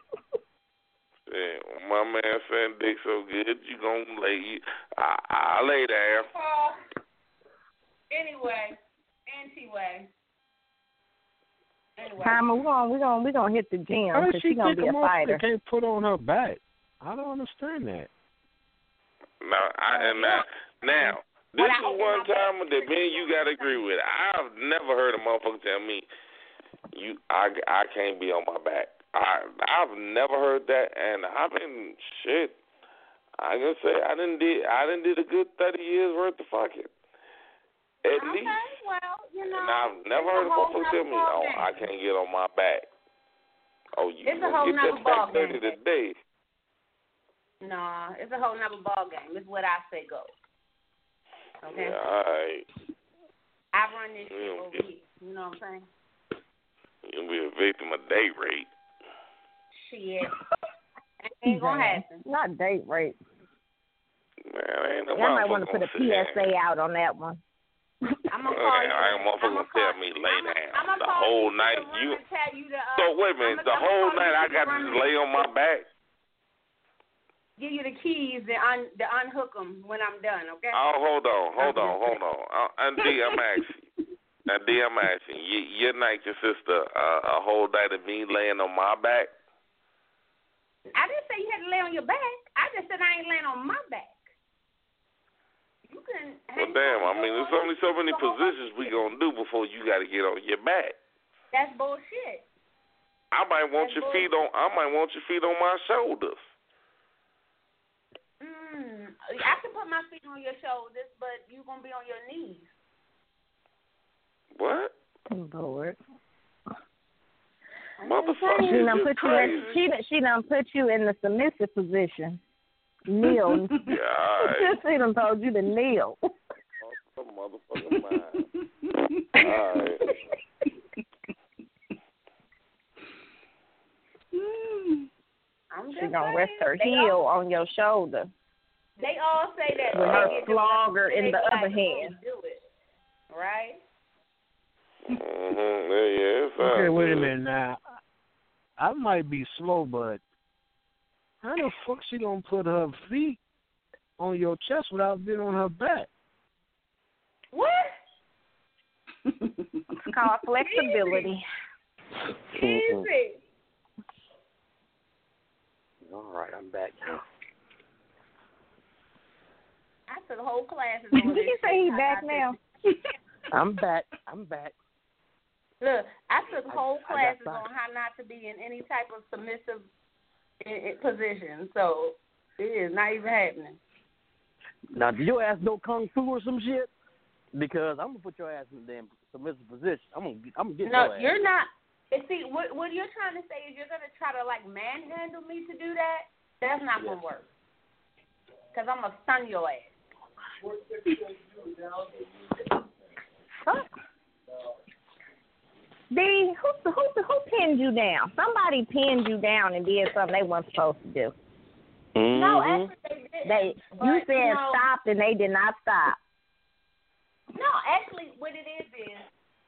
Speaker 4: Yeah, my man saying dick so good, you gonna lay. I I lay down.
Speaker 8: Uh, anyway, anyway. Anyway.
Speaker 7: Karma, we're gonna we're gonna we're gonna hit the gym
Speaker 5: How
Speaker 7: because
Speaker 5: does she
Speaker 7: she's gonna
Speaker 5: think
Speaker 7: be
Speaker 5: a
Speaker 7: a
Speaker 5: motherfucker
Speaker 7: fighter.
Speaker 5: can't put on her back? I don't understand that.
Speaker 4: No, I and now, now this is one time that me and you gotta agree with. I've never heard a motherfucker tell me you I I can't be on my back. I I've never heard that, and I've been shit. I can say I didn't did I didn't did a good thirty years worth of fucking. At
Speaker 8: okay,
Speaker 4: least.
Speaker 8: well, you know.
Speaker 4: And I've never heard a motherfucker tell me, "Oh,
Speaker 8: ballgame.
Speaker 4: I can't get on my back." Oh, you
Speaker 8: It's a
Speaker 4: gonna
Speaker 8: whole
Speaker 4: get that back thirty today?
Speaker 8: Nah, it's a whole nother ball game. It's what I say go. Okay.
Speaker 4: Yeah, all right.
Speaker 8: I run this shit over here. You know what I'm saying?
Speaker 4: You'll be a victim of date rape.
Speaker 8: Shit. ain't gonna happen.
Speaker 7: Not date rape.
Speaker 4: Man, ain't no
Speaker 7: I might want to put a
Speaker 4: gonna.
Speaker 7: PSA out on that one.
Speaker 8: I'm gonna
Speaker 4: Okay,
Speaker 8: call you.
Speaker 4: I ain't motherfucker gonna tell me lay down
Speaker 8: I'm gonna
Speaker 4: the whole night. You
Speaker 8: and you to, uh,
Speaker 4: so wait a minute,
Speaker 8: I'ma-
Speaker 4: the
Speaker 8: I'ma
Speaker 4: whole night I got to
Speaker 8: run
Speaker 4: just
Speaker 8: and
Speaker 4: lay on my back.
Speaker 8: Give you the keys to un to unhook them when I'm done. Okay.
Speaker 4: Oh, hold on, hold on, hold on. Uh, and D, I'm asking. And D, I'm asking. You, your night your sister uh, a whole night of me laying on my back.
Speaker 8: I didn't say you had to lay on your back. I just said I ain't laying on my back. You can.
Speaker 4: Well, damn. I mean, there's only so many positions we gonna do before you got to get on your back.
Speaker 8: That's bullshit.
Speaker 4: I might want
Speaker 8: That's
Speaker 4: your feet on. I might want your feet on my shoulders.
Speaker 8: Mm, I can put my feet on your shoulders, but you gonna be on your knees.
Speaker 4: What?
Speaker 7: Lord.
Speaker 4: Motherfucker,
Speaker 7: She done
Speaker 4: you
Speaker 7: put you in she done, she done put you in the submissive position. Kneel.
Speaker 4: Yeah, all right.
Speaker 7: she done told you to kneel.
Speaker 4: Some motherfucking mind. All right.
Speaker 8: I'm
Speaker 7: She gonna rest her heel on your shoulder.
Speaker 8: They all say that.
Speaker 7: With
Speaker 8: when
Speaker 7: her flogger in the other
Speaker 8: like,
Speaker 7: hand.
Speaker 8: "Oh, Do it, right?
Speaker 4: Mm-hmm. Yeah, yeah. It sounds
Speaker 5: Okay, wait a minute now. I might be slow, but how the fuck she gonna put her feet on your chest without being on her back?
Speaker 8: What?
Speaker 7: It's called flexibility.
Speaker 8: Easy.
Speaker 10: All right, I'm back now.
Speaker 8: I took whole classes
Speaker 7: Did
Speaker 8: on this.
Speaker 7: you say
Speaker 8: he's
Speaker 7: back now?
Speaker 10: I'm back. I'm back.
Speaker 8: Look, I took whole
Speaker 10: I
Speaker 8: classes
Speaker 10: back.
Speaker 8: on how not to be in any type of submissive i- i- position, so it is not even happening.
Speaker 10: Now, do your ass know kung fu or some shit? Because I'm gonna put your ass in the damn submissive position. I'm gonna, get- I'm gonna get
Speaker 8: no,
Speaker 10: your ass.
Speaker 8: No, you're not. and See, what what you're trying to say is you're gonna try to like manhandle me to do that. That's not gonna work. Cause I'm gonna stun your ass.
Speaker 7: D, who who who pinned you down? Somebody pinned you down and did something they weren't supposed to do.
Speaker 8: No,
Speaker 10: Mm-hmm.
Speaker 8: actually they did.
Speaker 7: They you
Speaker 8: But,
Speaker 7: said
Speaker 8: no.
Speaker 7: stop and they did not stop.
Speaker 8: No, actually, what it is is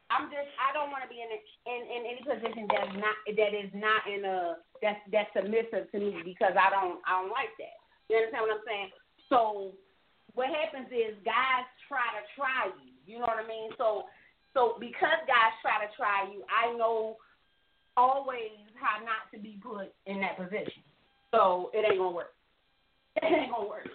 Speaker 8: I'm just I don't want to be in, a, in in any position that's not that is not in a that's that's submissive to me because I don't I don't like that. You understand what I'm saying? So what happens is guys try to try you. You know what I mean? So so because guys try to try you, I know always how not to be put in that position. So it ain't gonna work. It ain't gonna work.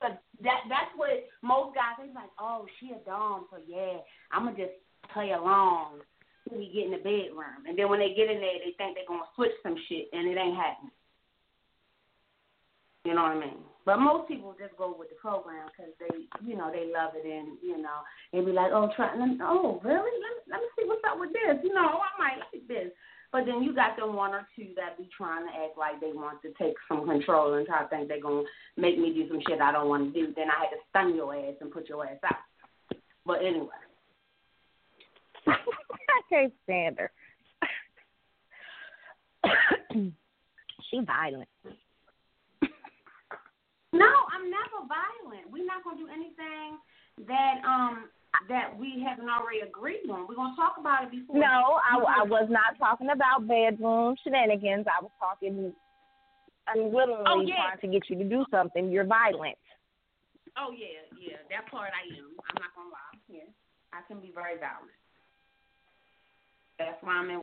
Speaker 8: But that that's what most guys they like. Oh, she a dom, so yeah, I'm gonna just play along till we get in the bedroom. And then when they get in there, they think they're gonna switch some shit, and it ain't happening. You know what I mean? But most people just go with the program because they, you know, they love it, and you know, they be like, oh, try, let oh, really? Let me, let me see what's up with this. You know, I might like this. But then you got them one or two that be trying to act like they want to take some control and try to think they're gonna make me do some shit I don't want to do. Then I had to stun your ass and put your ass out. But anyway,
Speaker 7: I can't stand her. she violent.
Speaker 8: No, I'm never violent. We're not gonna do anything that um that we haven't already agreed on. We're gonna talk about it before.
Speaker 7: No, I, I was not talking about bedroom shenanigans. I was talking unwillingly
Speaker 8: Oh, yeah.
Speaker 7: trying to get you to do something. You're violent.
Speaker 8: Oh yeah, yeah, that part I am. I'm not gonna lie. Yeah, I can be very violent. That's why I'm in.